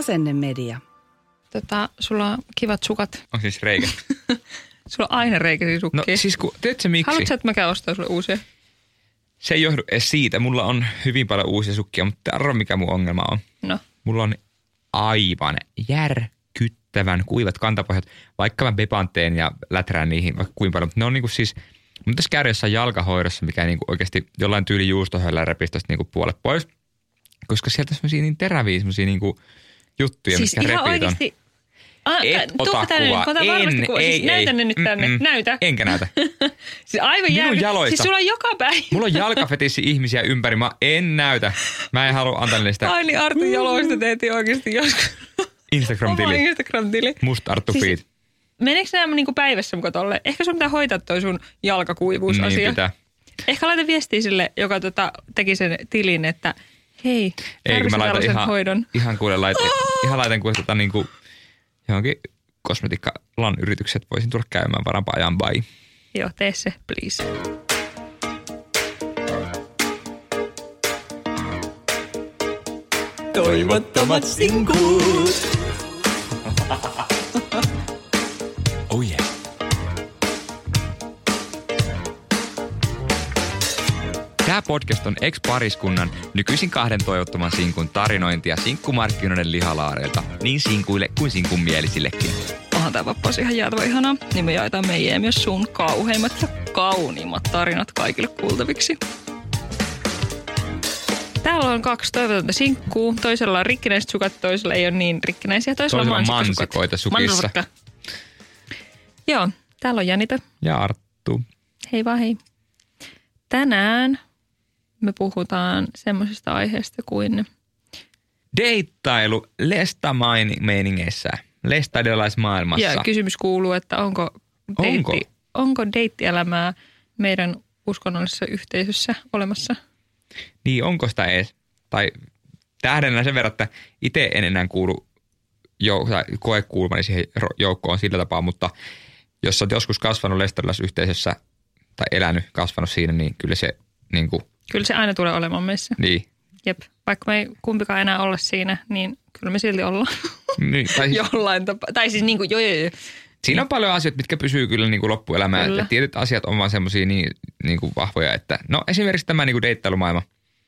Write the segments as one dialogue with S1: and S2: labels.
S1: Asennemedia.
S2: Tota, sulla on kivat sukat.
S3: On siis reikä.
S2: Sulla on aina reikäisiä sukkia.
S3: No siis kun, tiedätkö miksi?
S2: Haluatko, että mä käyn ostaa sulle uusia?
S3: Se ei johdu edes siitä. Mulla on hyvin paljon uusia sukkia, mutta arvo mikä mun ongelma on.
S2: No.
S3: Mulla on aivan järkyttävän kuivat kantapohjat, vaikka mä bepanteen ja läträän niihin vaikka kuinka paljon. Mutta ne on niinku siis, mun tässä käydä jossain jalkahoidossa, mikä niinku oikeasti jollain tyyli juustohöllä repisi tosta niinku puolet pois. Koska sieltä on semmosia niin teräviä semmosia niinku juttuja,
S2: siis
S3: mitkä
S2: ihan
S3: repit on.
S2: oikeasti... Ah,
S3: Et
S2: tuu
S3: ota kuvaa.
S2: nyt, ota varmasti
S3: En,
S2: kuva.
S3: ei,
S2: siis näytä
S3: ei.
S2: ne nyt tänne.
S3: Mm-mm.
S2: Näytä.
S3: Enkä näytä.
S2: Siis aivan
S3: Minun
S2: järky.
S3: jaloista.
S2: Siis sulla on joka päivä.
S3: Mulla on jalkafetissi ihmisiä ympäri. Mä en näytä. Mä en halua antaa niille sitä
S2: Ai niin Artun jaloista tehtiin oikeasti joskus. Oma
S3: Instagram-tili.
S2: Instagram-tili.
S3: Musta Arttu
S2: Siis-
S3: feed.
S2: Meneekö nämä niinku päivässä muka tolle? Ehkä sun pitää hoitaa toi sun jalkakuivuusasia.
S3: Niin pitää.
S2: Ehkä laita viestiä sille, joka tota, teki sen tilin, että hei,
S3: Ei, kun
S2: tarvitsen
S3: mä laitan ihan,
S2: hoidon.
S3: ihan kuule laitan, ihan laitan kuule tota niinku johonkin kosmetiikkalan yritykset voisin tulla käymään parempaa ajan by.
S2: Joo, tee se, please.
S4: Toivottomat sinkut.
S3: Oh yeah. Tämä podcast on ex-pariskunnan nykyisin kahden toivottoman sinkun tarinointia sinkkumarkkinoiden lihalaareilta, niin sinkuille kuin sinkun mielisillekin.
S2: Onhan tämä vappaus ihan jäätävä ihanaa. Niin me jaetaan meidän myös sun kauheimmat ja kauniimmat tarinat kaikille kuultaviksi. Täällä on kaksi toivotonta sinkkuu. Toisella on rikkinäiset sukat, toisella ei ole niin rikkinäisiä. Toisella,
S3: Toisella on mansikoita sukissa.
S2: Mansikka. Joo, täällä on Janita.
S3: Ja Arttu.
S2: Hei vaan hei. Tänään me puhutaan semmoisesta aiheesta kuin
S3: Deittailu lestameiningeissä, lestadiolaismaailmassa.
S2: Ja kysymys kuuluu, että onko,
S3: Onko?
S2: deitti, onko deittielämää meidän uskonnollisessa yhteisössä olemassa?
S3: Niin onko sitä edes? Tai tähdennä sen verran, että itse en enää kuulu, jo, tai koe kuulumani siihen joukkoon sillä tapaa, mutta jos olet joskus kasvanut lestadiolaisyhteisössä tai elänyt, kasvanut siinä, niin kyllä se niin kuin,
S2: Kyllä se aina tulee olemaan meissä.
S3: niin,
S2: Jep. Vaikka me ei kumpikaan enää olla siinä, niin kyllä me silti ollaan
S3: niin tai siis,
S2: jollain tapaa. Tai siis niin kuin, joo, joo, joo.
S3: siinä on paljon asioita, mitkä pysyy kyllä niin kuin loppuelämään.
S2: Kyllä.
S3: Ja tietyt asiat on vaan semmoisia niin, niin kuin vahvoja, että no esimerkiksi tämä niin kuin deittailumaailma,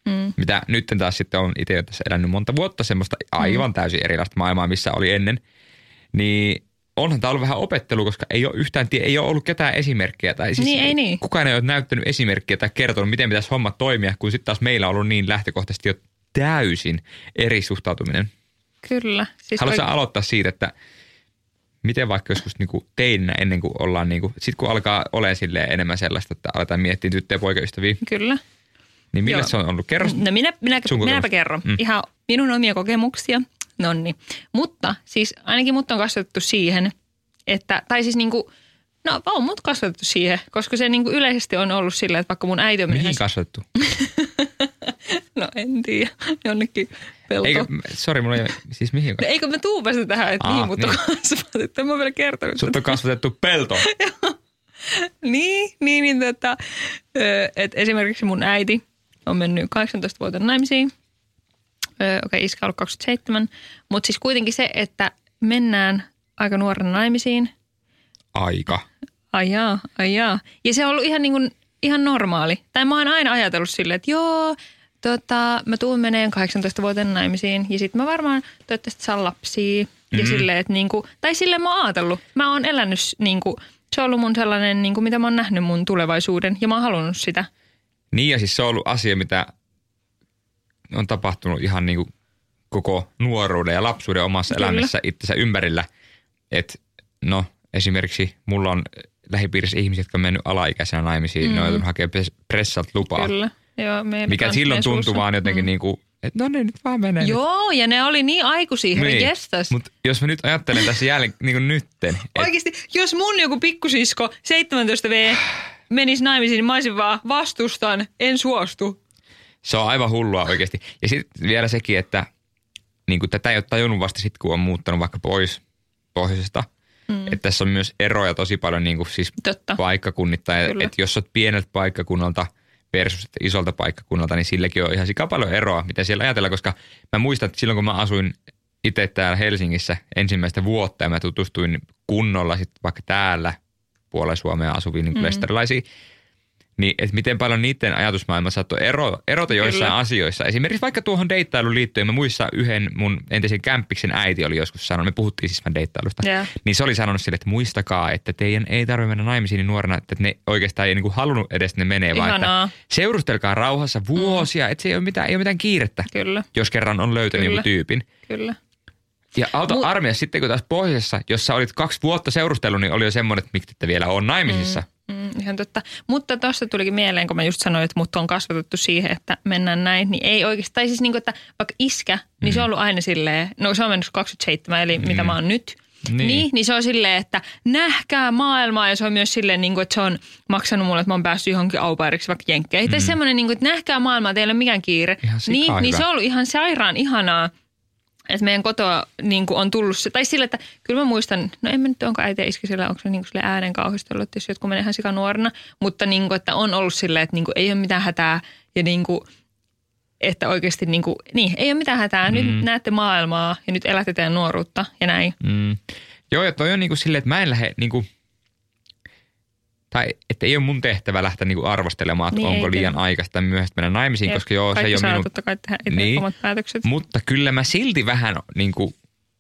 S2: Mm.
S3: mitä nyt taas sitten on itse tässä elänyt monta vuotta semmoista aivan
S2: Mm.
S3: täysin erilaista maailmaa, missä oli ennen, niin onhan tämä ollut vähän opettelu, koska ei ole yhtään, tie- ei ole ollut ketään esimerkkiä. Tai siis
S2: Niin, ei niin.
S3: Kukaan ei ole näyttänyt esimerkkiä tai kertonut, miten pitäisi homma toimia, kun sitten taas meillä on ollut niin lähtökohtaisesti jo täysin eri suhtautuminen.
S2: Kyllä. Siis
S3: Haluatko
S2: oik-
S3: sä aloittaa siitä, että miten vaikka joskus niinku teininä ennen kuin ollaan, niinku, sit kun alkaa olemaan silleen enemmän sellaista, että aletaan miettiä tyttöjä poikaystäviä,
S2: Kyllä.
S3: niin millä
S2: Joo.
S3: se on ollut? Kerro
S2: No minä, minä, minäpä kerron.
S3: Mm.
S2: Ihan minun omia kokemuksia. Nonni. Mutta siis ainakin mut on kasvatettu siihen, että, tai siis niinku, no on mut kasvatettu siihen, koska se niinku yleisesti on ollut sillä, että vaikka mun äiti on
S3: mihin
S2: mennyt-
S3: kasvattu?
S2: No en tiedä, jonnekin pelto.
S3: Eikö, sori, mulla ei siis mihin
S2: No, eikö me tuupasta tähän, että
S3: Aa,
S2: mihin mut on
S3: niin.
S2: kasvatettu? En mä vielä kertonut.
S3: Sut on kasvatettu pelto.
S2: Niin, niin, niin tota, että esimerkiksi mun äiti on mennyt 18 vuotta naimisiin. Okei, okay, iskä on ollut 27. Mutta siis kuitenkin se, että mennään aika nuorena naimisiin.
S3: Aika.
S2: Ai jaa, ai jaa. Ja se on ollut ihan, niin kuin, ihan normaali. Tai mä oon aina ajatellut silleen, että joo, tota, mä tuun meneen 18 vuoteen naimisiin. Ja sitten mä varmaan toivottavasti saan lapsia. Ja
S3: Mhm.
S2: silleen, että niinku, tai silleen mä oon ajatellut. Mä oon elänyt niinku, se on ollut mun sellainen, niinku, mitä mä oon nähnyt mun tulevaisuuden. Ja mä oon halunnut sitä.
S3: Niin ja siis se on ollut asia, mitä on tapahtunut ihan niin kuin koko nuoruuden ja lapsuuden omassa
S2: Kyllä.
S3: elämässä itsensä ympärillä. Että no esimerkiksi mulla on lähipiirissä ihmisiä, jotka on mennyt alaikäisenä naimisiin, mm. ne on joutunut hakemaan pres- pressalta lupaa.
S2: Kyllä. Joo,
S3: Mikä silloin tuntui vaan jotenkin mm. niin kuin, että no niin, nyt vaan menee.
S2: Joo, ja ne oli niin aikuisia,
S3: Niin.
S2: jestas.
S3: Mutta jos mä nyt ajattelen tässä jälleen niin kuin nytten, että
S2: Oikeasti, jos mun joku pikkusisko 17V menisi naimisiin, niin mä olisin vaan vastustan, en suostu.
S3: Se on aivan hullua oikeasti. Ja sitten vielä sekin, että niin kuin tätä ei ole tajunnut vasta sitten, kun on muuttanut vaikka pois pohjoisesta. Mm. Että tässä on myös eroja tosi paljon niin kuin siis
S2: Totta.
S3: paikkakunnittain.
S2: Kyllä.
S3: Että jos olet pieneltä paikkakunnalta versus isolta paikkakunnalta, niin silläkin on ihan sika paljon eroa, mitä siellä ajatellaan. Koska mä muistan, että silloin kun mä asuin itse täällä Helsingissä ensimmäistä vuotta ja mä tutustuin kunnolla sitten vaikka täällä puolella Suomea asuviin niin mm. Niin että miten paljon niiden ajatusmaailma saattoi ero, erota joissain
S2: Kyllä.
S3: asioissa. Esimerkiksi vaikka tuohon deittailuun liittyen, mä muissa yhden mun entisen kämppiksen äiti oli joskus sanonut, me puhuttiin siis vähän deittailusta,
S2: Joo.
S3: niin se oli sanonut sille, että muistakaa, että teidän ei tarvitse mennä naimisiin niin nuorena, että ne oikeastaan ei niinku halunnut edes ne menee, vaan
S2: Ihanaa.
S3: että seurustelkaa rauhassa vuosia, että se ei ole mitään, ei ole mitään kiirettä,
S2: Kyllä,
S3: jos kerran on löytänyt
S2: Kyllä.
S3: joku tyypin.
S2: kyllä.
S3: Ja auto
S2: Mu-
S3: armeijassa sitten, kun taas pohjoisessa, jos sä olit kaksi vuotta seurustellut, niin oli jo semmoinen, että miksi te vielä on naimisissa.
S2: Mm, ihan totta. Mutta tuosta tulikin mieleen, kun mä just sanoin, että mut on kasvatettu siihen, että mennään näin, niin ei oikeastaan, tai siis niin kuin, että vaikka iskä, niin se on ollut aina silleen, no se on mennyt 27, eli mm. mitä mä oon nyt,
S3: Niin.
S2: niin. Niin, niin se on silleen, että nähkää maailmaa ja se on myös silleen, niin kuin, että se on maksanut mulle, että mä oon päässyt johonkin aupairiksi vaikka jenkkeihin. Mm. Tai semmoinen, niin kuin, että nähkää maailmaa, teillä ei ole mikään kiire.
S3: Ihan
S2: niin, niin
S3: hyvä.
S2: se on ollut ihan sairaan ihanaa, että meidän kotoa niin kuin on tullut se, tai sille, että kyllä mä muistan, no en mä nyt onko äiti ja iskä sillä, onko se niin kuin sille äänen kauhistellut, että jos jotkut menee ihan sikanuorena, mutta niin kuin, että on ollut silleen, että niin kuin ei ole mitään hätää ja niin kuin, että oikeasti niin, kuin, niin ei ole mitään hätää, nyt
S3: Mm.
S2: näette maailmaa ja nyt elätte teidän nuoruutta ja näin.
S3: Mm. Joo, ja toi on niinku silleen, että mä en lähde niinku, tai että ei ole mun tehtävä lähteä niinku arvostelemaan, että
S2: Niin,
S3: onko
S2: ei
S3: liian
S2: kyllä.
S3: aikaista myöhäistä mennä naimisiin,
S2: Jep,
S3: koska joo, se ei ole minun...
S2: totta kai tehdä itse
S3: Niin.
S2: omat päätökset.
S3: Mutta kyllä mä silti vähän niinku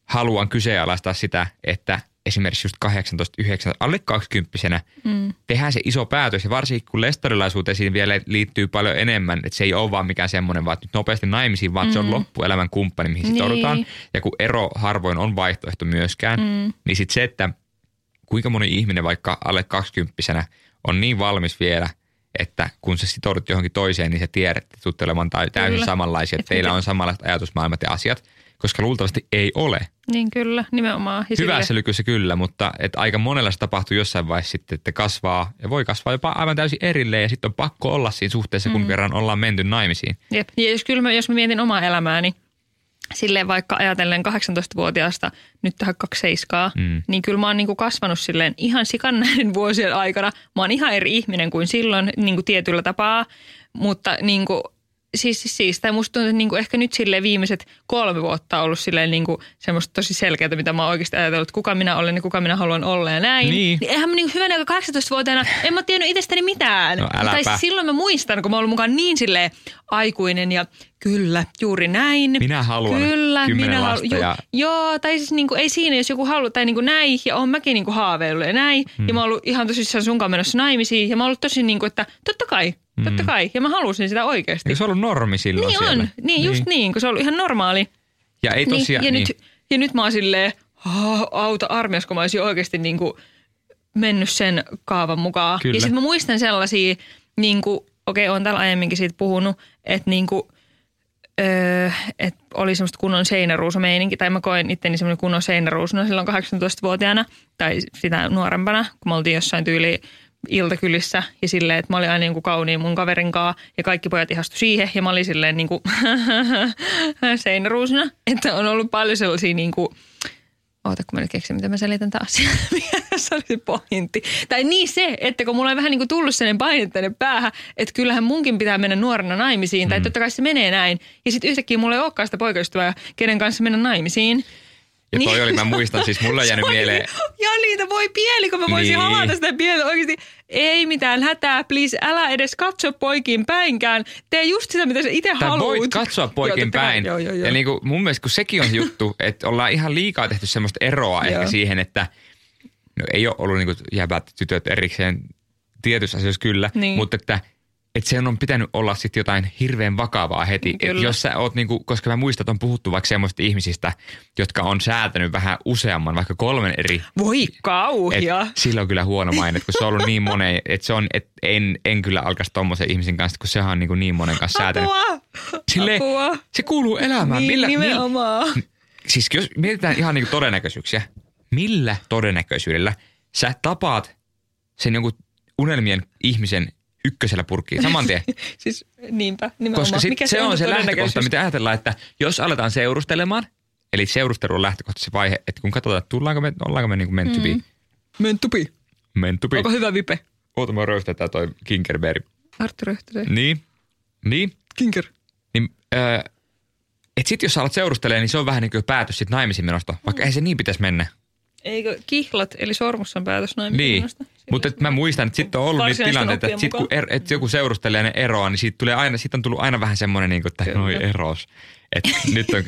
S3: haluan kyseenalaistaa sitä, että esimerkiksi just 18, 19, alle 20
S2: Mm.
S3: tehdään se iso päätös ja varsinkin kun lestarilaisuuteen siinä vielä liittyy paljon enemmän, että se ei ole vaan mikään semmoinen, vaan että nyt nopeasti naimisiin, vaan mm. se on loppuelämän kumppani, mihin
S2: Niin.
S3: sitoudutaan. Ja kun ero harvoin on vaihtoehto myöskään, mm. niin sitten se, että kuinka moni ihminen vaikka alle 20 on niin valmis vielä, että kun sä sitoudut johonkin toiseen, niin sä tiedät, että tulet olemaan tai- täysin
S2: Kyllä.
S3: samanlaisia, että
S2: Et
S3: teillä on samanlaiset ajatusmaailmat ja asiat, koska luultavasti ei ole.
S2: Niin kyllä, nimenomaan. Ja
S3: Hyvässä
S2: sille-
S3: lykyssä kyllä, mutta että aika monella se tapahtuu jossain vaiheessa sitten, että kasvaa ja voi kasvaa jopa aivan täysin erilleen ja sitten on pakko olla siinä suhteessa, kun kerran ollaan menty naimisiin.
S2: Jep. Ja jos, kyllä mä, jos mä mietin omaa elämääni, silleen vaikka ajatellen 18-vuotiaasta nyt tähän 27,
S3: Mm.
S2: niin kyllä mä oon niinku kasvanut silleen ihan sikan näiden vuosien aikana. Mä oon ihan eri ihminen kuin silloin niinku tietyllä tapaa, mutta niinku, siis, siis, siis tai musta tuntuu, että niinku ehkä nyt sille viimeiset kolme vuotta on ollut silleen niinku semmoista tosi selkeää, mitä mä oon oikeasti ajatellut, että kuka minä olen ja kuka minä haluan olla ja näin.
S3: Niin.
S2: niin eihän mä niinku hyvänä 18-vuotiaana, en mä tiennyt itsestäni mitään.
S3: No äläpä.
S2: tai siis silloin mä muistan, kun mä oon ollut mukaan niin silleen aikuinen ja kyllä, juuri näin.
S3: Minä haluan
S2: kyllä,
S3: kymmenen
S2: minä
S3: lasta
S2: halu-
S3: ja-
S2: Joo, tai siis niinku, ei siinä, jos joku haluaa, tai niinku näin, ja on mäkin niinku haaveillut ja näin. Hmm. Ja mä oon ollut ihan tosissaan sunkaan menossa naimisiin, ja mä oon ollut tosi niinku, että totta kai, totta kai. Ja mä halusin sitä oikeasti.
S3: Eikö se ollut normi silloin
S2: Niin
S3: siellä?
S2: on, niin, just niin, kun se on ollut ihan normaali.
S3: Ja ei
S2: Niin,
S3: tosiaan,
S2: ja,
S3: niin,
S2: nyt, ja nyt mä oon silleen, "Ah, auta armias, kun mä olisin oikeasti niinku mennyt sen kaavan mukaan.
S3: Kyllä.
S2: Ja sitten mä muistan sellaisia, niinku, okei, on täällä aiemminkin siitä puhunut, että niinku, öö, et oli semmoista kunnon seinäruusumeininki, tai mä koin itteni semmoinen kunnon seinäruusuna silloin 18-vuotiaana, tai sitä nuorempana, kun me oltiin jossain tyyli iltakylissä ja silleen, että mä olin aina niin kuin kauniin mun kaverin kaa ja kaikki pojat ihastu siihen ja mä olin silleen niin kuin seinäruusuna, että on ollut paljon sellaisia niin kuin, Oota, kun mä nyt keksin, mitä mä selitän taas. Mikä se oli se pointti? Tai niin se, että kun mulla on vähän niin kuin tullut sellainen paine tänne päähän, että kyllähän munkin pitää mennä nuorena naimisiin, tai totta kai se menee näin. Ja sitten yhtäkkiä mulla ei olekaan sitä poikaystävää, kenen kanssa mennä naimisiin.
S3: Ja toi
S2: Niin.
S3: oli, mä muistan, siis mulla on jäänyt
S2: oli-
S3: mieleen,
S2: Ja niitä voi pieni, kun mä voisin
S3: Niin.
S2: halata sitä pientä oikeasti. Ei mitään hätää, please, älä edes katso poikiin päinkään. Tee just sitä, mitä sä itse haluat.
S3: voit katsoa poikin
S2: Joo,
S3: päin.
S2: Joo, joo, joo.
S3: Ja niin kuin mun mielestä, kun sekin on se juttu, että ollaan ihan liikaa tehty semmoista eroa ehkä siihen, että no ei ole ollut niin kuin jäbät tytöt erikseen tietyissä asioissa kyllä,
S2: Niin.
S3: mutta että että sen on pitänyt olla sitten jotain hirveän vakavaa heti. Et jos sä oot niinku, koska mä muistan, että on puhuttu vaikka semmoista ihmisistä, jotka on säätänyt vähän useamman, vaikka kolmen eri
S2: Voi
S3: et
S2: kauhia.
S3: sillä on kyllä huono maine, kun se on ollut niin monen, että se on, että en, en kyllä alkaisi tommosen ihmisen kanssa, kun sehän on niin, kuin niin monen kanssa säätänyt.
S2: Apua.
S3: Silleen,
S2: Apua.
S3: se kuuluu elämään.
S2: Niin,
S3: millä, millä,
S2: nimenomaan.
S3: siis jos mietitään ihan niin kuin todennäköisyyksiä, millä todennäköisyydellä sä tapaat sen jonkun unelmien ihmisen ykkösellä purkkiin saman tien?
S2: Siis niinpä, nimenomaan.
S3: Koska sit
S2: Mikä
S3: se on se lähtökohta, mitä ajatellaan, että jos aletaan seurustelemaan, eli seurustelu on lähtökohta se vaihe, että kun katsotaan, että tullaanko me, ollaanko me niin kuin meant to be.
S2: Meant to be.
S3: Meant to be.
S2: Onko hyvä vipe?
S3: Oota, mä röyhtetään toi Kinkerberg.
S2: Arttu Röhtönen.
S3: Niin, niin,
S2: Kinker.
S3: niin äh, et sit jos sä alat seurustelee, niin se on vähän niin kuin päätös sit naimisiin menosta, vaikka ei se niin pitäisi mennä.
S2: Eikö kihlat, eli sormussan päätös naimisiin
S3: Niin,
S2: menosta?
S3: Mutta et mä muistan, että sitten on ollut niitä tilanteita, että sit kun er, et joku seurustelee ne eroaa, niin siitä tulee aina, siitä on tullut aina vähän semmoinen, niin kuin, että noi eros. Että nyt on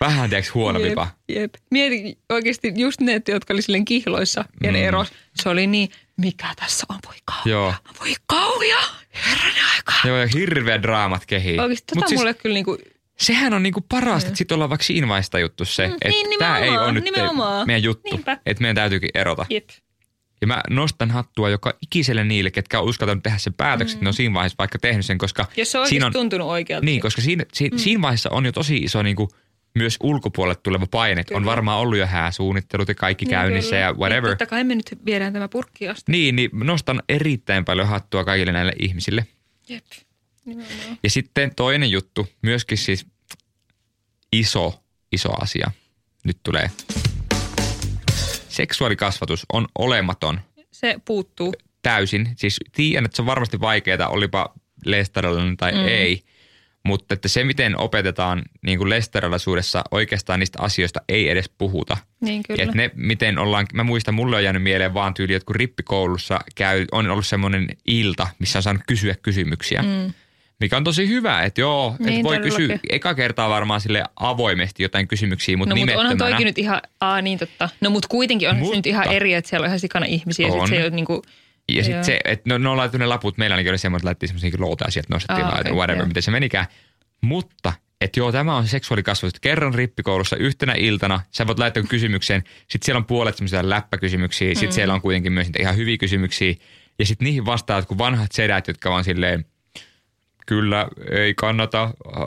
S3: vähän tiedätkö huono
S2: Jep. Jep. Mieti oikeasti just ne, jotka oli silleen kihloissa ja ne
S3: Mm.
S2: eros. Se oli niin, mikä tässä on, voi kauhia.
S3: Joo.
S2: Voi kauhia, herranen aika.
S3: Joo, ja hirveä draamat kehii.
S2: Oikeasti tota
S3: Mut siis,
S2: mulle kyllä niinku,
S3: sehän on niinku parasta, että sitten ollaan vaikka siinä vaiheessa juttu se,
S2: Mm,
S3: että
S2: niin,
S3: tämä ei ole nyt
S2: nimenomaan.
S3: meidän juttu,
S2: Niinpä.
S3: että meidän täytyykin erota.
S2: jep.
S3: Ja mä nostan hattua joka ikiselle niille, ketkä on uskaltanut tehdä sen päätöksen, että ne on siinä vaiheessa vaikka tehnyt sen, koska
S2: Jos se on
S3: siinä on,
S2: tuntunut oikealta.
S3: niin, koska siinä, si, mm. siinä vaiheessa on jo tosi iso niinku, myös ulkopuolelle tuleva paine. että On
S2: Kyllä.
S3: varmaan ollut jo hääsuunnittelut ja kaikki käynnissä
S2: kyllä.
S3: ja
S2: Niin,
S3: whatever.
S2: totta kai me nyt viedään tämä purkki asti.
S3: Niin, niin nostan erittäin paljon hattua kaikille näille ihmisille.
S2: Jep. Nimenomaan.
S3: Ja sitten toinen juttu, myöskin siis iso, iso asia. Nyt tulee. Seksuaalikasvatus on olematon
S2: Se puuttuu.
S3: täysin. Siis tiedän, että se on varmasti vaikeaa, olipa lesterilainen tai mm. ei. Mutta että se, miten opetetaan niin kuin lesterilaisuudessa oikeastaan niistä asioista ei edes puhuta.
S2: Niin
S3: Ja
S2: kyllä.
S3: että ne, miten ollaan, mä muistan, mulle on jäänyt mieleen vaan tyyli, että kun rippikoulussa käy, on ollut semmoinen ilta, missä on saanut kysyä kysymyksiä. Mm. Mikä on tosi hyvä, että joo, niin, että voi
S2: todellakin.
S3: kysyä eka kertaa varmaan sille avoimesti jotain kysymyksiä, mutta
S2: No mutta onhan toikin nyt ihan, aa niin totta. No mutta kuitenkin on se
S3: Mutta-
S2: nyt ihan eri, että siellä on ihan sikana ihmisiä. Ja
S3: On.
S2: sit se ei ole niinku,
S3: Ja sitten se, että no, ne on laitettu ne laput, meillä ainakin oli semmoinen, että laitettiin semmoisia loutaa sieltä, nostettiin
S2: Aa, okei,
S3: whatever,
S2: joo.
S3: miten se menikään. Mutta, että joo, tämä on se seksuaalikasvatus. Kerran rippikoulussa yhtenä iltana, sä voit laittaa kysymyksen, sitten siellä on puolet semmoisia läppäkysymyksiä, sitten
S2: Mm.
S3: siellä on kuitenkin myös niitä ihan hyviä kysymyksiä. Ja sitten niihin vastaat, kun vanhat sedät, jotka vaan silleen, kyllä, ei kannata, uh,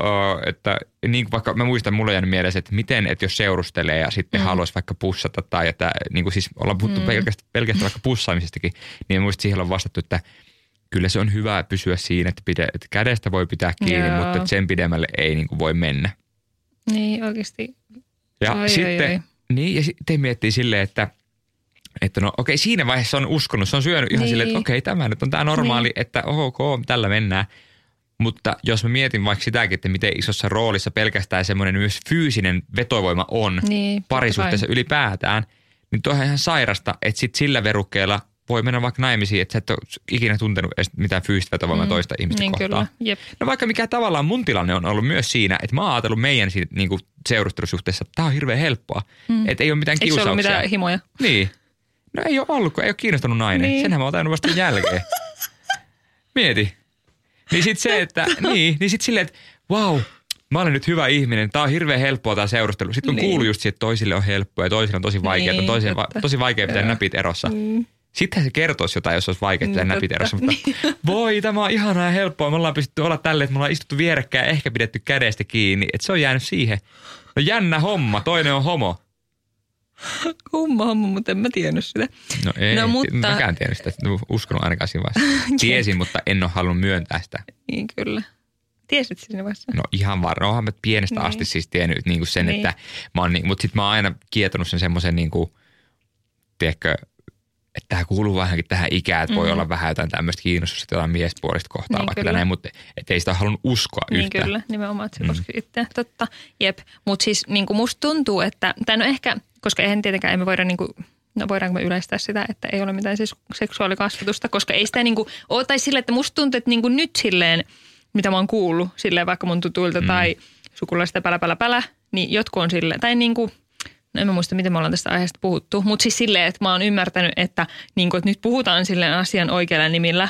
S3: että niin kuin vaikka mä muistan, mulla jäänyt mielessä, että miten, että jos seurustelee ja sitten mm. haluaisi vaikka pussata tai että niin kuin siis ollaan puhuttu mm. pelkästään, pelkästään vaikka pussaamisestakin, niin muista siihen on vastattu, että kyllä se on hyvä pysyä siinä, että, pide, että kädestä voi pitää kiinni,
S2: Joo.
S3: mutta sen pidemmälle ei niin kuin voi mennä.
S2: niin oikeasti.
S3: Ja
S2: ai,
S3: sitten,
S2: ai.
S3: niin ja sitten miettii silleen, että että no okei, siinä vaiheessa on uskonut, se on syönyt ihan
S2: Niin.
S3: silleen, että okei, tämä nyt on tämä normaali, niin. että ok, tällä mennään. Mutta jos mä mietin vaikka sitäkin, että miten isossa roolissa pelkästään semmoinen myös fyysinen vetovoima on
S2: Niin,
S3: parisuhteessa ylipäätään, niin toihan ihan sairasta, että sit sillä verukkeella voi mennä vaikka naimisiin, että sä et ole ikinä tuntenut edes mitään fyysistä vetovoimaa mm, toista ihmistä
S2: Niin
S3: kohtaan.
S2: kyllä, jep.
S3: No vaikka mikä tavallaan mun tilanne on ollut myös siinä, että mä oon ajatellut meidän siitä, niin kuin seurustelusuhteessa, että tää on hirveän helppoa. Mm. Että ei ole mitään
S2: Eikö
S3: kiusauksia.
S2: mitään himoja?
S3: Niin. No ei ole ollut, kun ei ole kiinnostunut nainen. Niin. Senhän mä oon vasta jälkeen. Mieti. Niin sit se, että, niin, niin sit silleen, että wow, mä olen nyt hyvä ihminen, tää on hirveän helppoa tää seurustelu. Sitten kun niin.
S2: Niin.
S3: kuuluu just siihen, että toisille on helppoa ja toisille on tosi vaikeaa, niin,
S2: Niin,
S3: toisille va- tosi vaikea pitää näpit erossa.
S2: Mm.
S3: Sittenhän se kertoisi jotain, jos olisi vaikea pitää
S2: Mm,
S3: näpit erossa. Mutta voi, tämä on ihanaa ja helppoa. Me ollaan pystytty olla tälle, että me ollaan istuttu vierekkäin ja ehkä pidetty kädestä kiinni. Että se on jäänyt siihen. No jännä homma, toinen on homo.
S2: Kumma homma, mutta en mä tiennyt sitä.
S3: No ei,
S2: No, mutta-
S3: mäkään tiennyt sitä, uskonut ainakaan siinä vaiheessa. Tiesin, mutta en ole halunnut myöntää sitä.
S2: Niin kyllä. Tiesit siinä vaiheessa?
S3: No ihan varmaan, onhan mä pienestä
S2: Niin.
S3: asti siis tiennyt niin kuin sen,
S2: Niin.
S3: että mä oon, niin, mutta sitten mä oon aina kietonut sen semmoisen niin kuin, tiedätkö, että tämä kuuluu vähänkin tähän ikään, että voi
S2: Mhm.
S3: olla vähän jotain tämmöistä kiinnostusta jotain miespuolista kohtaan
S2: Niin,
S3: vaikka
S2: kyllä.
S3: näin, mutta et ei sitä halunnut uskoa
S2: Niin
S3: yhtään.
S2: kyllä, nimenomaan, että se
S3: Mm.
S2: mm. koski itseä. Totta, jep. Mutta siis niin kuin musta tuntuu, että, tai no ehkä, koska eihän tietenkään emme voida niin kuin, no voidaanko me yleistää sitä, että ei ole mitään siis seksuaalikasvatusta, koska ei sitä niin kuin ole, tai sille, että musta tuntuu, että niin kuin nyt silleen, mitä mä oon kuullut, silleen vaikka mun tutuilta mm. tai sukulaista pälä, pälä, pälä, niin jotkut on silleen, tai niin kuin, en mä muista, miten me ollaan tästä aiheesta puhuttu, mutta siis silleen, että mä oon ymmärtänyt, että, niin kuin, että nyt puhutaan silleen asian oikealla nimillä,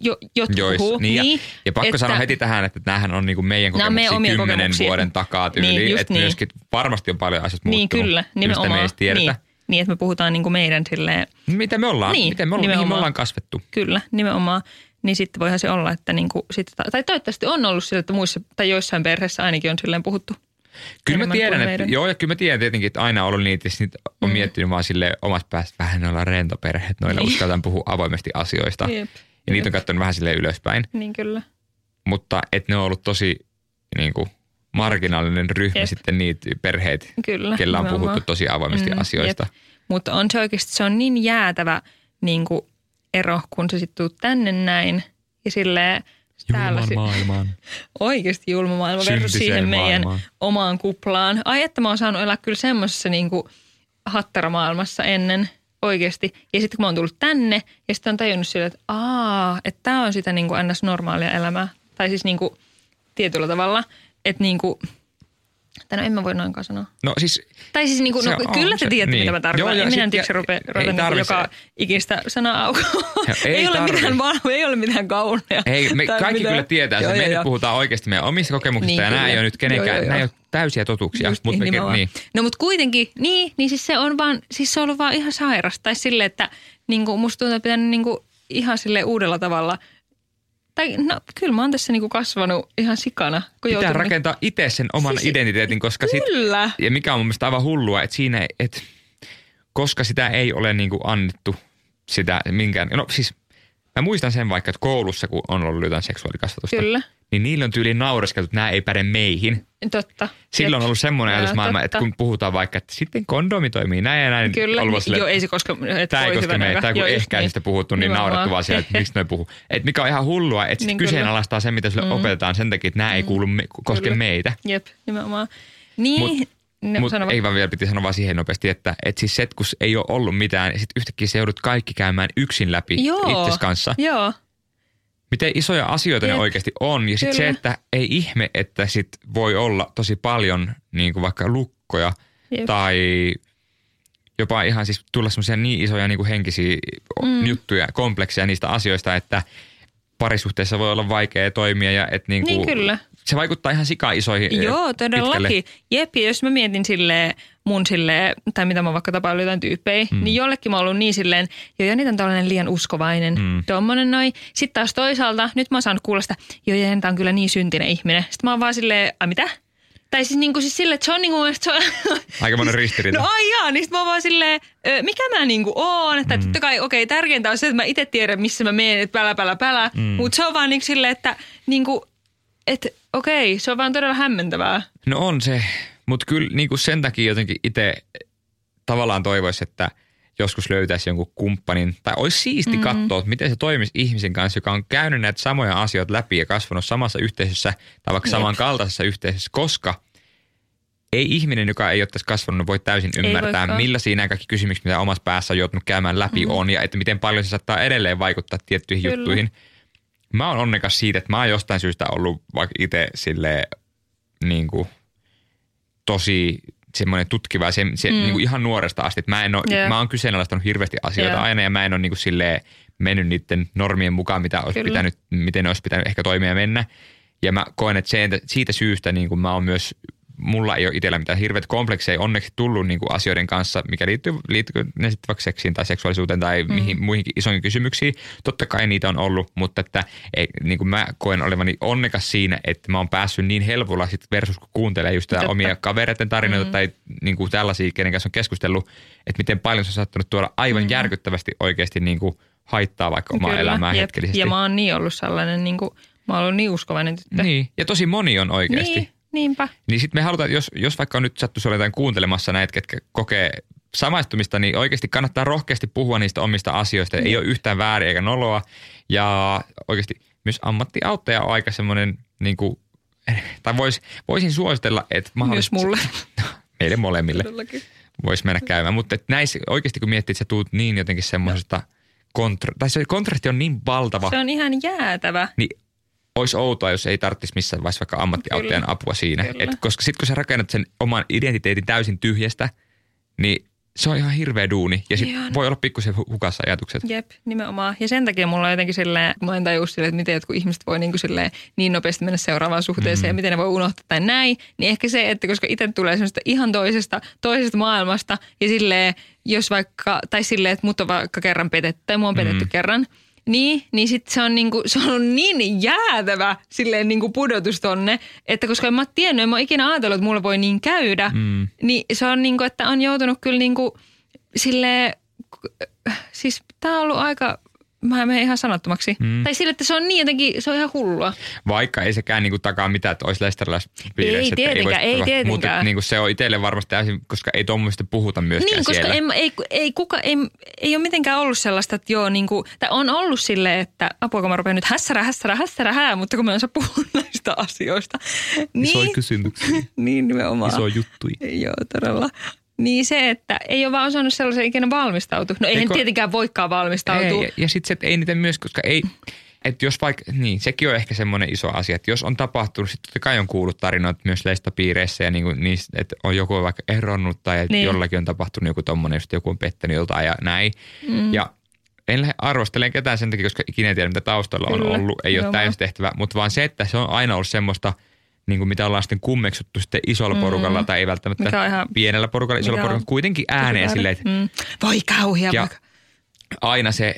S2: jo, jotkut
S3: Jois,
S2: puhuu.
S3: niin, ja, ja pakko
S2: että-
S3: sanoa heti tähän, että tämähän on niinku meidän
S2: Nämä on meidän
S3: kokemuksia kymmenen
S2: kokemuksia.
S3: vuoden takaa tyyli,
S2: Niin,
S3: että
S2: niin.
S3: myöskin varmasti on paljon asioita
S2: Niin
S3: muuttunut.
S2: kyllä,
S3: mistä me
S2: nimenomaan.
S3: ei tiedetä.
S2: Niin, niin, että me puhutaan niin kuin meidän silleen,
S3: Mitä me ollaan,
S2: Niin,
S3: miten me ollaan, mihin me
S2: nimenomaan.
S3: ollaan kasvettu.
S2: kyllä, nimenomaan. Niin sitten voihan se olla, että niin kuin sit, tai toivottavasti on ollut sillä, että muissa tai joissain perheissä ainakin on silleen puhuttu.
S3: Kyllä mä tiedän, että,
S2: meidän.
S3: joo, ja kyllä mä tiedän tietenkin, että aina ollut niitä, ja sit on mm. miettinyt vaan sille omasta päästä vähän noilla rentoperheet, noilla
S2: Niin.
S3: uskaltaan puhua avoimesti asioista.
S2: Jep.
S3: Ja niitä on katsonut vähän sille ylöspäin,
S2: Niin kyllä.
S3: mutta että ne on ollut tosi niin kuin, marginaalinen ryhmä
S2: Jep.
S3: sitten niitä perheet,
S2: Kyllä.
S3: kella on
S2: nimenomaan.
S3: puhuttu tosi avoimesti
S2: Mm,
S3: asioista.
S2: jep. Mutta on se oikeasti, se on niin jäätävä niin kuin ero, kun sä sitten tuut tänne näin. Ja silleen,
S3: Julman maailmaan.
S2: Oikeasti julma maailma versus siihen meidän
S3: maailmaan.
S2: omaan kuplaan. Ai että mä oon saanut elää kyllä semmoisessa niinku hattaramaailmassa ennen oikeasti. Ja sitten kun mä oon tullut tänne ja sitten on tajunnut sille, että aa, että tää on sitä niinku ns. normaalia elämää. Tai siis niinku tietyllä tavalla, että niinku, tai no en mä voi noinkaan sanoa.
S3: No siis
S2: Tai siis niinku,
S3: Se
S2: no,
S3: on
S2: kyllä
S3: se-
S2: te tiedätte,
S3: niin.
S2: mitä mä tarkoitan.
S3: Joo,
S2: en minä tiedä,
S3: ja-
S2: rupea, niinku joka
S3: se-
S2: ikistä sanaa aukoa.
S3: ei
S2: ei, ole mitään, vaan, ei ole mitään kaunea.
S3: Ei, me kaikki
S2: mitään.
S3: kyllä tietää,
S2: Joo,
S3: että me
S2: joo,
S3: nyt puhutaan oikeasti meidän omista kokemuksista
S2: Niin,
S3: ja nämä ei ole nyt kenenkään,
S2: Joo, joo,
S3: nämä ei ole täysiä totuuksia.
S2: Just
S3: Mutta
S2: niin,
S3: me, niin.
S2: No mutta kuitenkin, niin, niin siis se on vaan, siis se on ollut vaan ihan sairasta. Tai silleen, että niin kuin musta tuntuu, että pitänyt niin kuin ihan sille uudella tavalla. Tai no kyllä mä oon tässä niin kuin kasvanut ihan sikana. Kun
S3: Pitää
S2: joutunut-
S3: rakentaa itse sen oman
S2: Siis-
S3: identiteetin, koska sit,
S2: Kyllä.
S3: ja mikä on mun mielestä aivan hullua, että siinä, että koska sitä ei ole niin kuin annettu sitä minkään, no siis mä muistan sen vaikka, että koulussa kun on ollut jotain seksuaalikasvatusta,
S2: Kyllä.
S3: niin niille on tyyliin naureskeltu, että nämä ei päde meihin.
S2: Totta.
S3: Silloin on ollut semmoinen ajatusmaailma, että kun puhutaan vaikka, että sitten kondomi toimii näin ja näin.
S2: Kyllä,
S3: ollut
S2: niin,
S3: silleen,
S2: joo, ei se koska... että
S3: Tämä ei koske
S2: hyvänen
S3: meitä. Tai kun
S2: Joo,
S3: ehkäisystä puhuttu, niin naurettu vaan siellä, että miksi ne puhuu. Et mikä on ihan hullua, että
S2: Niin,
S3: kyseenalaistaa sen, mitä sille opetetaan sen takia, että nämä ei kuulu me, koske
S2: Kyllä.
S3: meitä.
S2: Jep, nimenomaan. Niin,
S3: Mut- Mutta
S2: sano vaan.
S3: ei vaan vielä piti sanoa vaan siihen nopeasti, että, että siis se, että kun ei ole ollut mitään, ja sitten yhtäkkiä se joudut kaikki käymään yksin läpi
S2: Joo.
S3: itses kanssa.
S2: Joo,
S3: Miten isoja asioita ne
S2: Jep.
S3: oikeasti on. Ja sitten se, että ei ihme, että sit voi olla tosi paljon niin kuin vaikka lukkoja
S2: Jep.
S3: tai jopa ihan siis tulla semmoisia niin isoja niin kuin henkisiä mm. juttuja, komplekseja niistä asioista, että parisuhteessa voi olla vaikea toimia ja että niin kuin,
S2: Niin kyllä.
S3: Se vaikuttaa ihan sika isoihin
S2: Joo,
S3: eh,
S2: todellakin.
S3: pitkälle.
S2: Jep, ja jos mä mietin silleen mun silleen, tai mitä mä vaikka tapailu jotain tyyppejä, mm. niin jollekin mä oon ollut niin silleen, joo Janita on tällainen liian uskovainen,
S3: Mm.
S2: mm. tommonen noin. Sitten taas toisaalta, nyt mä oon saanut kuulla sitä, joo Janita on kyllä niin syntinen ihminen. Sitten mä oon vaan silleen, ai mitä? Tai siis niinku siis silleen, että se on niinku, mun se on,
S3: Aika monen ristiriita.
S2: No ai jaa, niin sit mä oon vaan silleen, mikä mä niinku oon. Että mm. totta kai, okei, okay, tärkeintä on se, että mä itse tiedän, missä mä menen, että pälä, pälä, pälä. Mm. Mutta se on vaan niinku silleen, että niinku, että okei, okay, se on vaan todella hämmentävää.
S3: No on se, mutta kyllä niin kuin sen takia jotenkin itse tavallaan toivoisi, että joskus löytäisi jonkun kumppanin, tai olisi siisti mm. katsoa, että miten se toimisi ihmisen kanssa, joka on käynyt näitä samoja asioita läpi ja kasvanut samassa yhteisössä tai vaikka
S2: Jep.
S3: samankaltaisessa yhteisössä, koska ei ihminen, joka ei ole tässä kasvanut, voi täysin ymmärtää, millaisia nämä kaikki kysymykset, mitä omassa päässä on joutunut käymään läpi mm. on, ja että miten paljon se saattaa edelleen vaikuttaa tiettyihin
S2: Kyllä.
S3: juttuihin. Mä oon onnekas siitä, että mä oon jostain syystä ollut vaikka itse silleen niin kuin, tosi semmoinen tutkiva se, se mm. niin kuin ihan nuoresta asti. Että mä, en ole,
S2: Jep.
S3: mä oon kyseenalaistanut hirveästi asioita
S2: Jep.
S3: aina ja mä en ole niin kuin silleen mennyt niiden normien mukaan, mitä olisi
S2: Kyllä.
S3: pitänyt, miten ne olisi pitänyt ehkä toimia mennä. Ja mä koen, että se, siitä syystä niin kuin mä oon myös, mulla ei ole itsellä mitään hirveät komplekseja onneksi tullut niin kuin asioiden kanssa, mikä liittyy, liittyy ne sitten vaikka seksiin tai seksuaalisuuteen tai mm. mihin, muihinkin isoihin kysymyksiin. Totta kai niitä on ollut, mutta että ei, niin kuin mä koen olevani onnekas siinä, että mä oon päässyt niin helpolla sit versus kun kuuntelee just
S2: Totta.
S3: omia kavereiden tarinoita mm. tai niin kuin tällaisia, kenen kanssa on keskustellut, että miten paljon se on saattanut tuoda aivan mm. järkyttävästi oikeasti niin kuin haittaa vaikka omaa
S2: Kyllä,
S3: elämää
S2: jep.
S3: hetkellisesti.
S2: Ja mä oon niin ollut sellainen, niin kuin, mä oon ollut niin uskovainen tyttö.
S3: Niin, ja tosi moni on oikeasti.
S2: niin niinpä.
S3: Niin sitten me halutaan, jos, jos vaikka on nyt sattuisi jotain kuuntelemassa näitä, ketkä kokee samaistumista, niin oikeasti kannattaa rohkeasti puhua niistä omista asioista. Ei ole yhtään väärin eikä noloa. Ja oikeasti myös ammattiauttaja on aika semmoinen, niin kuin, tai vois, voisin suositella, että
S2: Myös
S3: mahdollisesti...
S2: mulle.
S3: Meille molemmille
S2: Todellakin.
S3: voisi mennä käymään. Mutta näissä oikeasti kun miettii, että sä tuut niin jotenkin semmoisesta, kontra, tai se kontrasti on niin valtava,
S2: Se on ihan jäätävä.
S3: niin olisi outoa, jos ei tarvitsisi missään vaiheessa vaikka ammattiauttajan
S2: Kyllä.
S3: apua siinä.
S2: Kyllä.
S3: Et koska sitten kun sä rakennat sen oman identiteetin täysin tyhjästä, niin se on ihan hirveä duuni. Ja sitten
S2: Ihan.
S3: voi olla pikkusen hu- hukassa ajatukset.
S2: Jep, nimenomaan. Ja sen takia mulla on jotenkin silleen, mä en tajua silleen, että miten jotkut ihmiset voi niin, silleen, niin nopeasti mennä seuraavaan suhteeseen mm. ja miten ne voi unohtaa tai näin. Niin ehkä se, että koska itse tulee semmoista ihan toisesta, toisesta maailmasta ja silleen, jos vaikka, tai silleen, että mut on vaikka kerran petetty tai mua on petetty
S3: Mm.
S2: kerran, niin, niin sit se on, niinku, se on niin jäätävä silleen niinku pudotus tonne, että koska en mä oon tiennyt, en mä oon ikinä ajatellut, että mulla voi niin käydä,
S3: Mm.
S2: niin se on niinku, että on joutunut kyllä niinku silleen, siis tää on ollut aika mä menen ihan sanottomaksi.
S3: Mm.
S2: Tai sille, että se on niin jotenkin, se on ihan hullua.
S3: Vaikka ei sekään niinku takaa mitään, että olisi lesteriläispiireissä.
S2: Ei tietenkään, ei
S3: tapahtua.
S2: tietenkään.
S3: Mutta niinku se on itselle varmasti täysin, koska ei tuommoista puhuta myöskään
S2: Niin, koska
S3: siellä.
S2: en, ei, ei, kuka, ei, ei ole mitenkään ollut sellaista, että joo, niin kuin, tai on ollut silleen, että apua kun mä rupean nyt hässärä, hässärä, hässärä, hää, mutta kun mä en osaa puhua näistä asioista. Niin,
S3: kysymyksiä,
S2: niin nimenomaan.
S3: juttuja.
S2: Joo, todella. Niin se, että ei ole vaan osannut sellaisen ikinä valmistautua. No eihän
S3: Eikö-
S2: tietenkään voikaan valmistautua.
S3: Ei, ja, ja sitten se, että ei niitä myös, koska ei, että jos vaikka, niin sekin on ehkä semmoinen iso asia, että jos on tapahtunut, sitten totta kai on kuullut tarinoita myös leistopiireissä ja niin kuin niistä, että on joku vaikka eronnut tai että
S2: Niin.
S3: niin. jollakin on tapahtunut joku tommonen, just joku on pettänyt joltain ja näin. Mm. Ja en lähde arvostelemaan ketään sen takia, koska ikinä en tiedä, mitä taustalla on
S2: Kyllä,
S3: ollut. Ei ole
S2: nimenomaan.
S3: täystehtävä, mutta vaan se, että se on aina ollut semmoista, niin kuin mitä ollaan sitten kummeksuttu sitten isolla mm. porukalla tai ei välttämättä
S2: on ihan-
S3: pienellä porukalla, isolla
S2: on
S3: porukalla, kuitenkin ääneen silleen, että
S2: Mm. Voi kauhia.
S3: Ja
S2: vaikka.
S3: aina se,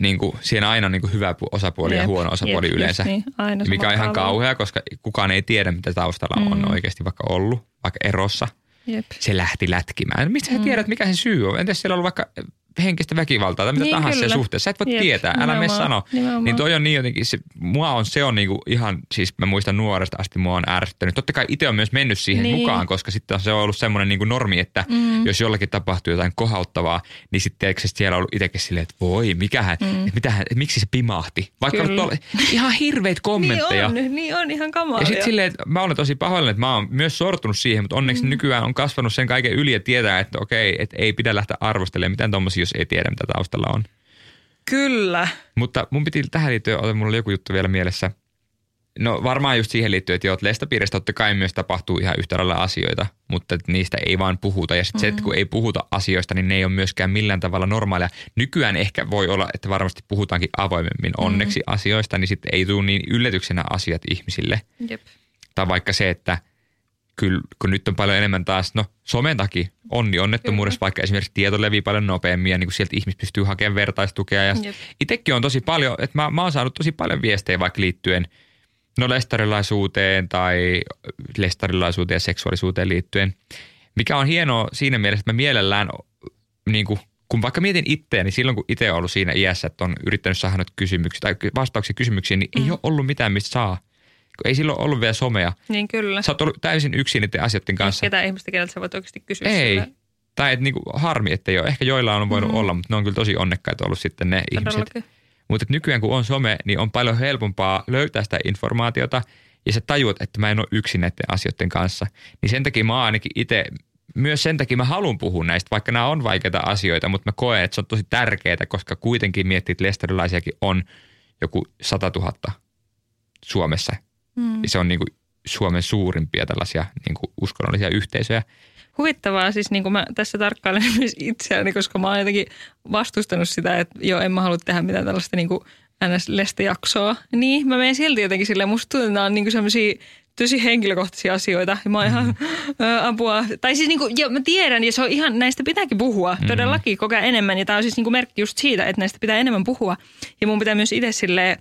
S3: niin kuin, siinä aina on niin kuin hyvä pu- osapuoli ja
S2: Jep,
S3: huono osapuoli
S2: jep,
S3: yleensä.
S2: Niin, aina
S3: mikä on ihan kauhea, koska kukaan ei tiedä, mitä taustalla on
S2: Mm.
S3: oikeasti vaikka ollut, vaikka erossa.
S2: Jep.
S3: Se lähti lätkimään. Mistä sä tiedät, mikä sen syy on? Entäs siellä on ollut vaikka henkistä väkivaltaa tai mitä.
S2: Niin,
S3: tahansa
S2: kyllä.
S3: suhteessa. Sä et voi
S2: Jep,
S3: tietää, älä
S2: nimenomaan,
S3: sano.
S2: nimenomaan.
S3: Niin toi on niin jotenkin, se, mua on, se on niinku ihan, siis mä muistan nuoresta asti mua on ärsyttänyt. Totta kai itse on myös mennyt siihen
S2: Niin.
S3: mukaan, koska sitten se on ollut semmoinen niinku normi, että mm. jos jollakin tapahtuu jotain kohauttavaa, niin sitten siellä on ollut itsekin silleen, että voi, mikähän, mm. mitähän, miksi se pimahti. Vaikka on tuolla, ihan hirveitä kommentteja.
S2: Niin on, niin on ihan kamalia.
S3: Ja sitten silleen, että mä olen tosi pahoillani, että mä oon myös sortunut siihen, mutta onneksi mm. nykyään on kasvanut sen kaiken yli ja tietää, että okei, että ei pidä lähteä arvostelemaan mitään tommosia, jos ei tiedä, mitä taustalla on.
S2: Kyllä.
S3: Mutta mun piti tähän liittyen, ota mulla oli joku juttu vielä mielessä. No varmaan just siihen liittyen, että joo, että lestapiiristä totta kai myös tapahtuu ihan yhtä lailla asioita, mutta että niistä ei vaan puhuta. Ja sitten mm. se, että kun ei puhuta asioista, niin ne ei ole myöskään millään tavalla normaalia. Nykyään ehkä voi olla, että varmasti puhutaankin avoimemmin onneksi asioista, niin sitten ei tule niin yllätyksenä asiat ihmisille.
S2: Jep.
S3: Tai vaikka se, että kyllä, kun nyt on paljon enemmän taas, no somen takia onni onnettomuudessa, vaikka esimerkiksi tieto levii paljon nopeammin ja niin kuin sieltä ihmiset pystyy hakemaan vertaistukea. Ja itsekin on tosi paljon, että mä, mä oon saanut tosi paljon viestejä vaikka liittyen no lestarilaisuuteen tai lestarilaisuuteen ja seksuaalisuuteen liittyen, mikä on hienoa siinä mielessä, että mä mielellään niin kuin, kun vaikka mietin itseäni, silloin kun itse on ollut siinä iässä, että on yrittänyt saada kysymyksiä tai vastauksia kysymyksiin, niin mm. ei ole ollut mitään, mistä saa. Kun ei silloin ollut vielä somea.
S2: Niin kyllä.
S3: Sä oot ollut täysin yksin niiden asioiden kanssa.
S2: Ketään ihmistä, keneltä sä voit oikeasti kysyä
S3: Ei.
S2: sillä.
S3: Tai et niinku, harmi, että ei ole. Ehkä joilla on voinut mm. olla, mutta ne on kyllä tosi onnekkaita ollut sitten ne ihmiset.
S2: Todellakin.
S3: Mutta nykyään kun on some, niin on paljon helpompaa löytää sitä informaatiota ja sä tajuat, että mä en ole yksin näiden asioiden kanssa. Niin sen takia mä ainakin itse, myös sen takia mä haluan puhua näistä, vaikka nämä on vaikeita asioita, mutta mä koen, että se on tosi tärkeää, koska kuitenkin miettii, että lestarilaisiakin on joku 100 000 Suomessa.
S2: Mm.
S3: Ja se on niinku Suomen suurimpia tällaisia niinku uskonnollisia yhteisöjä.
S2: Huvittavaa siis, niin kuin mä tässä tarkkailen myös itseäni, koska mä oon jotenkin vastustanut sitä, että joo, en mä halua tehdä mitään tällaista niin kuin NS-lestejaksoa. Niin, mä menen silti jotenkin silleen, musta tuntuu, että nämä on niin sellaisia tosi henkilökohtaisia asioita. Ja mä oon ihan ö, apua. Tai siis niin kuin, joo, mä tiedän, ja se on ihan, näistä pitääkin puhua todellakin koko ajan enemmän. Ja tämä on siis niin kuin merkki just siitä, että näistä pitää enemmän puhua. Ja mun pitää myös itse silleen,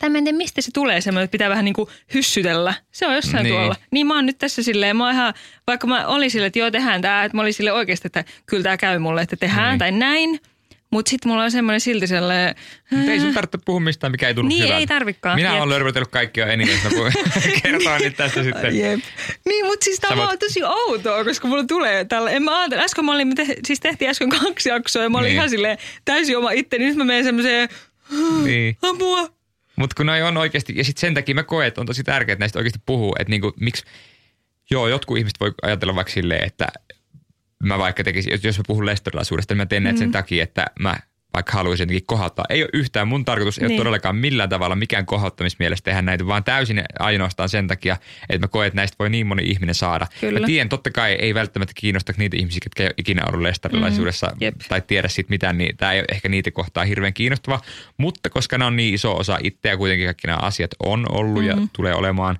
S2: tai mä en tiedä, mistä se tulee semmoinen, että pitää vähän niin kuin hyssytellä. Se on jossain
S3: Niin.
S2: tuolla. Niin mä oon nyt tässä silleen, mä oon ihan, vaikka mä olin silleen, että joo tehdään tää, että mä olin silleen oikeasti, että kyllä tää käy mulle, että tehdään
S3: Niin.
S2: tai näin. Mutta sitten mulla on semmoinen silti sellainen,
S3: Mutta ei sun tarvitse puhua mistään, mikä ei tunnu
S2: Niin,
S3: hyvältä.
S2: ei tarvikaan.
S3: Minä olen lörvötellyt kaikkia eniten, voin kertoa nyt tästä sitten.
S2: Jep. Niin, mutta siis tämä
S3: voit-
S2: on tosi outoa, koska mulla tulee tällä. En mä ajatella, äsken mä olin, me te, siis tehtiin äsken kaksi jaksoa ja mä olin
S3: Niin.
S2: ihan silleen täysin oma itteni. Nyt mä menen semmoiseen
S3: Niin.
S2: apua.
S3: Mutta kun noi on oikeasti, ja sitten sen takia mä koen, että on tosi tärkeää, että näistä oikeasti puhuu, että niinku, miksi, joo, jotkut ihmiset voi ajatella vaikka silleen, että mä vaikka tekisin, jos- jos mä puhun lestarilaisuudesta, niin mä teen näitä sen takia, että mä vaikka haluaisin jotenkin kohottaa. Ei ole yhtään, mun tarkoitus ei niin. ole todellakaan millään tavalla mikään kohottamismielessä tehdä näitä, vaan täysin ainoastaan sen takia, että mä koen, että näistä voi niin moni ihminen saada.
S2: Kyllä.
S3: Mä tiedän, totta kai ei välttämättä kiinnosta niitä ihmisiä, jotka ei ole ikinä ollut lestarilaisuudessa
S2: Mm, jep.
S3: tai tiedä siitä mitään, niin tämä ei ole ehkä niitä kohtaa hirveän kiinnostava. Mutta koska nämä on niin iso osa itseä, kuitenkin kaikki nämä asiat on ollut mm-hmm. ja tulee olemaan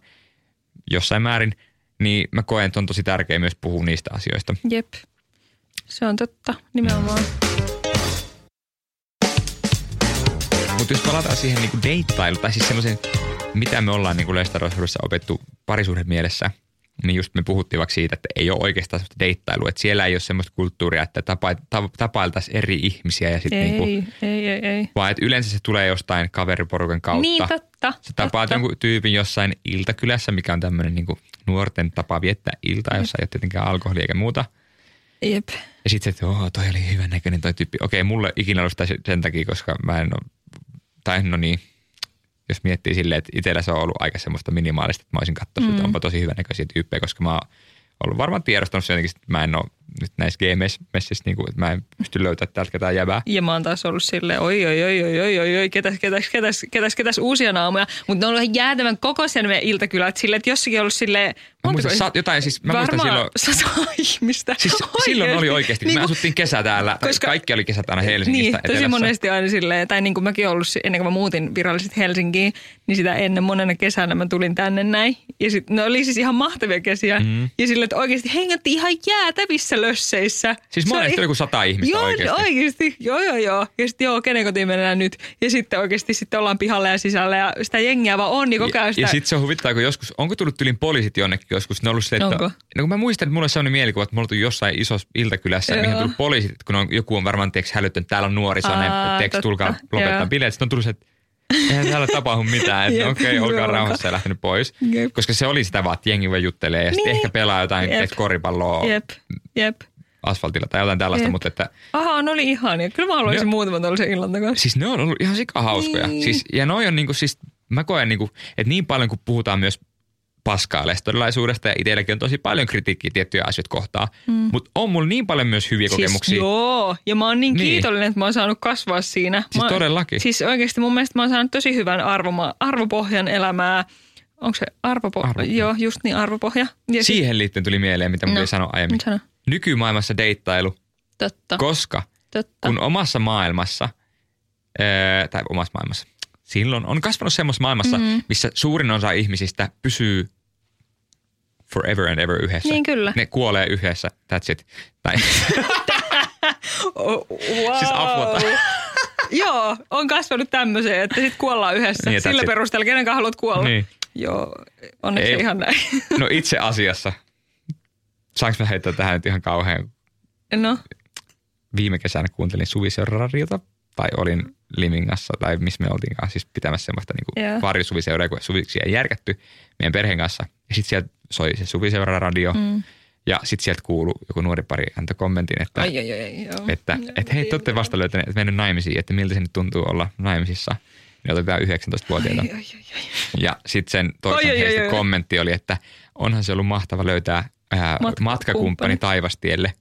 S3: jossain määrin, niin mä koen, että on tosi tärkeää myös puhua niistä asioista.
S2: Jep. Se on totta, nimenomaan.
S3: Mutta jos palataan siihen niin deittailu, tai siis semmoisen, mitä me ollaan niin lestarilaisuudessa opettu parisuhden mielessä, niin just me puhuttiin vaikka siitä, että ei ole oikeastaan sellaista deittailua, että siellä ei ole semmoista kulttuuria, että tapa, ta, tapailtaisiin eri ihmisiä ja sitten
S2: Ei,
S3: niinku,
S2: ei, ei, ei.
S3: vaan että yleensä se tulee jostain kaveriporukan kautta.
S2: Niin, totta.
S3: Sä tapaat
S2: totta.
S3: jonkun tyypin jossain iltakylässä, mikä on tämmöinen niinku nuorten tapa viettää iltaa, jossa ei ole tietenkään alkoholia eikä muuta.
S2: Jep.
S3: Ja sitten se, että oh, toi oli hyvän näköinen toi tyyppi. Okei, mulle ikinä ollut sitä sen takia, koska mä en ole, tai no niin, jos miettii silleen, että itsellä se on ollut aika semmoista minimaalista, että mä olisin katsonut, mm. että onpa tosi hyvän näköisiä tyyppejä, koska mä oon ollut varmaan tiedostanut sen jotenkin, että mä en ole nyt näissä GMS-messissä, niin kuin, että mä en pysty löytämään täältä ketään jäbää.
S2: Ja mä oon taas ollut silleen, oi, oi, oi, oi, oi, oi, oi, ketäs, ketäs, ketäs, ketäs, ketäs uusia naamoja. Mutta ne on ollut ihan jäätävän kokoisia ne iltakylät silleen, että jossakin on ollut silleen,
S3: Mä muistan, sä, jotain siis, mä muistan silloin,
S2: sata ihmistä.
S3: Siis silloin oli oikeasti, kun me
S2: Niinku-
S3: asuttiin kesä täällä, koska, kaikki oli kesät aina Helsingistä
S2: Niin, tosi
S3: etelässä.
S2: monesti aina silleen, tai niin kuin mäkin ollut ennen kuin mä muutin virallisesti Helsinkiin, niin sitä ennen monena kesänä mä tulin tänne näin. Ja sit, ne oli siis ihan mahtavia kesiä. Mm. Ja silleen, että oikeasti hengättiin ihan jäätävissä lösseissä.
S3: Siis
S2: Se oli-
S3: oli joku sata ihmistä
S2: joo,
S3: oikeasti.
S2: oikeasti. Joo, joo, joo. Ja sitten joo, kenen kotiin mennään nyt. Ja sitten oikeasti sitten ollaan pihalla ja sisällä ja sitä jengiä vaan on, niin koko ajan
S3: Ja,
S2: sitä...
S3: ja sitten se on huvittaa, kun joskus, onko tullut tylin poliisit jonnekin joskus, ne on ollut silleen, että,
S2: Onko?
S3: no kun mä muistan, että mulla on sellainen mielikuva, että mulla on tullut jossain isossa iltakylässä,
S2: Joo.
S3: mihin on tullut poliisit, kun on, joku on varmaan tiiäks, hälyttänyt, täällä on nuoriso,
S2: Aa,
S3: tiiäks,
S2: totta.
S3: tulkaa lopettaa bileet. Sitten on tullut se, että eihän täällä tapahdu mitään, että
S2: Jep,
S3: okei, okay, olkaa rauhassa ja lähtenyt pois.
S2: Jep.
S3: Koska se oli sitä vaan, että jengi vaan juttelee ja sitten
S2: Niin.
S3: ehkä pelaa jotain
S2: Jep.
S3: koripalloa
S2: Jep, jep.
S3: asfaltilla tai jotain tällaista,
S2: Jep.
S3: mutta että
S2: Aha, ne oli ihania. Kyllä mä haluaisin
S3: Ne-
S2: muutaman tällaisen illan takaisin.
S3: Siis ne on ollut ihan sikahauskoja.
S2: Niin.
S3: Siis, ja noi on niinku siis, mä koen niinku, että niin paljon kun puhutaan myös paskaa lestodilaisuudesta ja itselläkin on tosi paljon kritiikkiä tiettyjä asioita kohtaan, mm. mutta on mulla niin paljon myös hyviä kokemuksia.
S2: Siis joo, ja mä oon niin,
S3: Niin.
S2: kiitollinen, että mä oon saanut kasvaa siinä.
S3: Siis
S2: mä,
S3: todellakin.
S2: Siis oikeasti mun mielestä mä oon saanut tosi hyvän arvoma, arvopohjan elämää. Onko se arvopohja?
S3: Arvopohja.
S2: Joo, just niin arvopohja. Ja sit-
S3: Siihen liittyen tuli mieleen, mitä mun
S2: No,
S3: no, sanoa aiemmin.
S2: sano.
S3: Nykymaailmassa deittailu,
S2: Totta,
S3: koska
S2: totta.
S3: kun omassa maailmassa, ää, tai omassa maailmassa, silloin on kasvanut semmoisessa maailmassa, mm-hmm. missä suurin osa ihmisistä pysyy forever and ever yhdessä.
S2: Niin kyllä.
S3: Ne kuolee yhdessä, that's it. Tai,
S2: Oh, wow.
S3: Siis apua.
S2: Joo, on kasvanut tämmöiseen, että sit kuollaan yhdessä.
S3: Niin,
S2: Sillä perusteella, kenen kanssa haluat kuolla.
S3: Niin.
S2: Joo, onneksi
S3: Ei.
S2: ihan näin.
S3: no itse asiassa, saanko mä heittää tähän nyt ihan kauhean
S2: No,
S3: viime kesänä kuuntelin Suviseura-radiota tai olin Limingassa tai missä me oltiinkaan siis pitämässä semmoista niin varjosuviseuraa, kun suviksi ei järkätty meidän perheen kanssa. Ja sitten sieltä soi se Suviseura-radio mm. ja sitten sieltä kuului joku nuori pari antoi kommentin, että,
S2: ai, ai, ai, joo.
S3: että, että hei, te olette vasta löytäneet, että mennyt naimisiin, että miltä se nyt tuntuu olla naimisissa. Niin otetaan 19-vuotiaita.
S2: Ai, ai, ai, ai.
S3: Ja sitten sen toisen
S2: Oi, oi, oi,
S3: heistä
S2: oi.
S3: kommentti oli, että onhan se ollut mahtava löytää ää,
S2: Matkakumppani.
S3: matkakumppani taivastielle.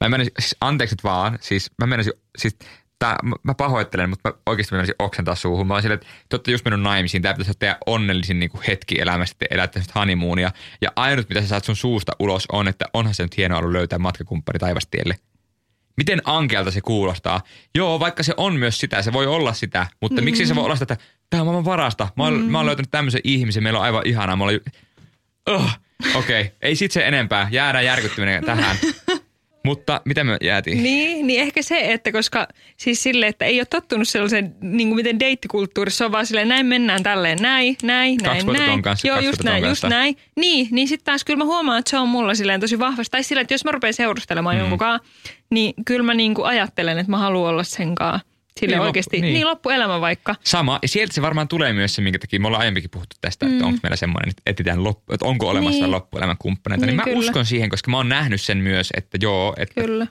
S3: Mä menisin, siis anteeksi vaan, siis mä menisin, siis tää, mä- mä pahoittelen, mutta mä oikeasti menisin oksentaa suuhun. Mä oon silleen, että te olette just mennyt naimisiin, tää pitäisi olla teidän onnellisin niin hetki elämästä, te elätte honeymoonia. Ja ainut, mitä sä saat sun suusta ulos on, että onhan se nyt hienoa ollut löytää matkakumppani taivastielle. Miten ankealta se kuulostaa? Joo, vaikka se on myös sitä, se voi olla sitä, mutta mm. miksi se voi olla sitä, että tämä on maailman parasta. Mä oon, mm. mä oon löytänyt tämmöisen ihmisen, meillä on aivan ihanaa. Mä olin, oh, okei, okay. ei sit se enempää, jäädään järkyttyminen tähän. mutta mitä me jäätiin?
S2: Niin, niin ehkä se, että koska siis sille, että ei ole tottunut sellaiseen, niin kuin miten deittikulttuurissa on vaan silleen, näin mennään tälleen, näin, näin,
S3: Kaksi
S2: näin, näin.
S3: kanssa,
S2: Joo, just näin, just
S3: kanssa.
S2: näin. Niin, niin sitten taas kyllä mä huomaan, että se on mulla silleen tosi vahvasti. Tai silleen, että jos mä rupean seurustelemaan mm. jonkunkaan, niin kyllä mä niin kuin ajattelen, että mä haluan olla sen kanssa. Sille
S3: Niin,
S2: niin,
S3: loppu-
S2: oikeasti,
S3: niin.
S2: niin. niin loppuelämä vaikka.
S3: Sama, ja sieltä se varmaan tulee myös se, minkä takia me ollaan aiemminkin puhuttu tästä, että
S2: Mm.
S3: onko meillä semmoinen, että etsitään loppu, että onko olemassa
S2: Niin.
S3: loppuelämän kumppaneita. Niin,
S2: Niin,
S3: mä
S2: kyllä.
S3: uskon siihen, koska mä oon nähnyt sen myös, että joo, että
S2: Kyllä.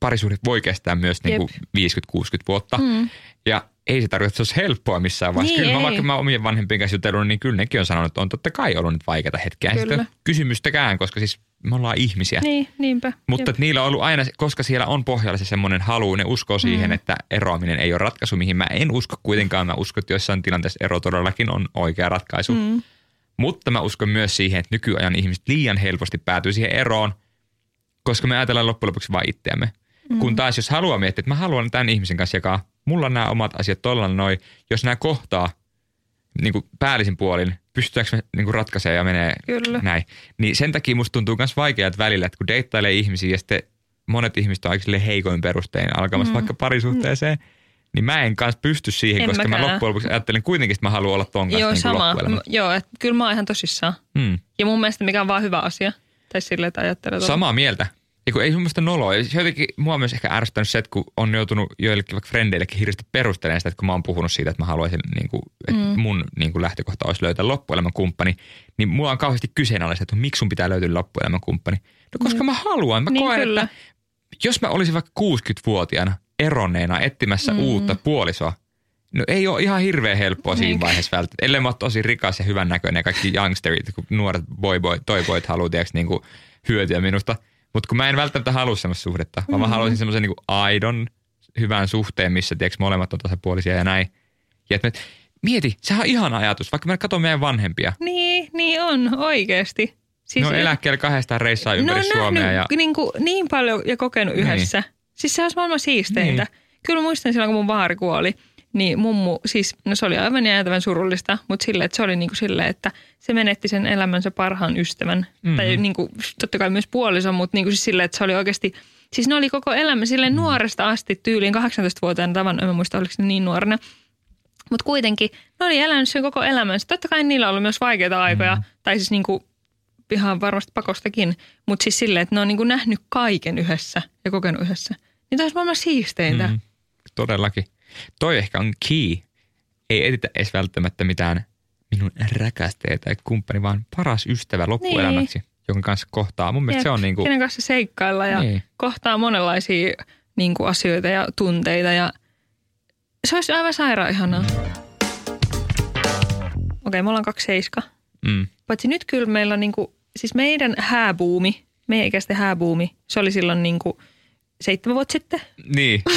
S3: parisuhde voi kestää myös niin kuin 50-60 vuotta. Mm. Ja ei se tarkoita, että se olisi helppoa missään vaiheessa.
S2: Niin,
S3: kyllä mä vaikka mä omien vanhempien kanssa jutellut, niin kyllä nekin on sanonut, että on totta kai ollut nyt vaikeita hetkiä.
S2: Kyllä.
S3: sitä kysymystäkään, koska siis me ollaan ihmisiä.
S2: Niin, niinpä.
S3: Mutta
S2: Jep.
S3: että niillä on ollut aina, koska siellä on pohjalla se semmoinen halu, ne uskoo siihen,
S2: Mm.
S3: että eroaminen ei ole ratkaisu, mihin mä en usko kuitenkaan. Mä uskon, että jossain tilanteessa ero todellakin on oikea ratkaisu.
S2: Mm.
S3: Mutta mä uskon myös siihen, että nykyajan ihmiset liian helposti päätyy siihen eroon, koska me ajatellaan loppujen lopuksi vain itseämme. Mm. Kun taas jos haluaa miettiä, että mä haluan tämän ihmisen kanssa jakaa, mulla on nämä omat asiat tuolla noin, jos nämä kohtaa niin kuin päällisin puolin, pystytäänkö me niin kuin ratkaisemaan ja menee
S2: Kyllä.
S3: näin. Niin sen takia musta tuntuu myös vaikealta välillä, että kun deittailee ihmisiä ja sitten monet ihmiset on aika heikoin perustein alkamassa mm. vaikka parisuhteeseen, niin mä en kanssa pysty siihen,
S2: En
S3: koska mä
S2: mäkään.
S3: loppujen lopuksi ajattelin kuitenkin, että mä haluan olla ton kanssa
S2: Joo,
S3: niin
S2: sama. M- Joo, että kyllä mä oon ihan tosissaan.
S3: Hmm.
S2: Ja mun mielestä mikä on vaan hyvä asia. Tai silleen, että ajattelee.
S3: Samaa mieltä. Ja kun ei sun mielestä noloa. Ja se jotenkin mua on myös ehkä ärsyttänyt se, että kun on joutunut joillekin vaikka frendeillekin hirveästi perustelemaan sitä, että kun mä oon puhunut siitä, että mä haluaisin, niin kuin, että mm. mun niin kuin lähtökohta olisi löytää loppuelämän kumppani, niin mua on kauheasti kyseenalaista, että miksi sun pitää löytyä loppuelämän kumppani. No koska mä haluan. Mä
S2: Niin,
S3: koen,
S2: kyllä.
S3: että jos mä olisin vaikka 60-vuotiaana eronneena etsimässä mm. uutta puolisoa, No ei ole ihan hirveän helppoa siinä
S2: Eikä.
S3: vaiheessa välttämättä. Ellei mä ole tosi rikas ja hyvän näköinen ja kaikki youngsterit, kun nuoret boy boy, toy boyt haluaa tiiäks, niin kuin hyötyä minusta. Mutta kun mä en välttämättä halua semmoista suhdetta, vaan mä haluaisin semmoisen niin aidon hyvän suhteen, missä tiiäks, molemmat on tasapuolisia ja näin. Ja että mieti, sehän on ihana ajatus, vaikka mä katson meidän vanhempia.
S2: Niin, niin on oikeasti.
S3: Siis ne on eläkkeellä kahdestaan reissaa ympäri
S2: ne on
S3: Suomea.
S2: nähnyt
S3: Ja,
S2: niin, kuin, niin paljon ja kokenut
S3: Niin.
S2: yhdessä. Siis se olisi maailman siisteintä.
S3: Niin.
S2: Kyllä muistan silloin, kun mun vaari kuoli, niin mummu, siis no se oli aivan jäätävän surullista, mutta silleen, että se oli niin kuin silleen, että se menetti sen elämänsä parhaan ystävän.
S3: Mhm.
S2: Mm-hmm. Tai niin kuin, totta kai myös puolison, mutta niin kuin siis silleen, että se oli oikeasti, siis ne oli koko elämä silleen
S3: Mhm.
S2: mm. nuoresta asti tyyliin 18-vuotiaana tavan, en muista oliko ne niin nuorena. Mutta kuitenkin ne oli elänyt sen koko elämänsä. Totta kai niillä oli myös vaikeita aikoja, mm. tai siis niin kuin ihan varmasti pakostakin, mutta siis silleen, että ne on niin kuin nähnyt kaiken yhdessä ja kokenut yhdessä. Niin tämä olisi maailman siisteintä. Mm.
S3: Mm, todellakin. Toi ehkä on key. Ei etitä edes välttämättä mitään minun rakastaja tai kumppani, vaan paras ystävä loppuelämäksi, niin. jonka kanssa kohtaa. Mun mielestä se on niin kuin,
S2: Kenen kanssa seikkailla ja
S3: Niin.
S2: kohtaa monenlaisia niin kuin asioita ja tunteita ja se olisi aivan sairaan ihanaa. Okei, me ollaan kaksi seiska.
S3: mm,
S2: Paitsi nyt kyllä meillä on niinku, siis meidän hääbuumi, meidän ikäisten hääbuumi, se oli silloin niinku seitsemän vuotta sitten.
S3: niin.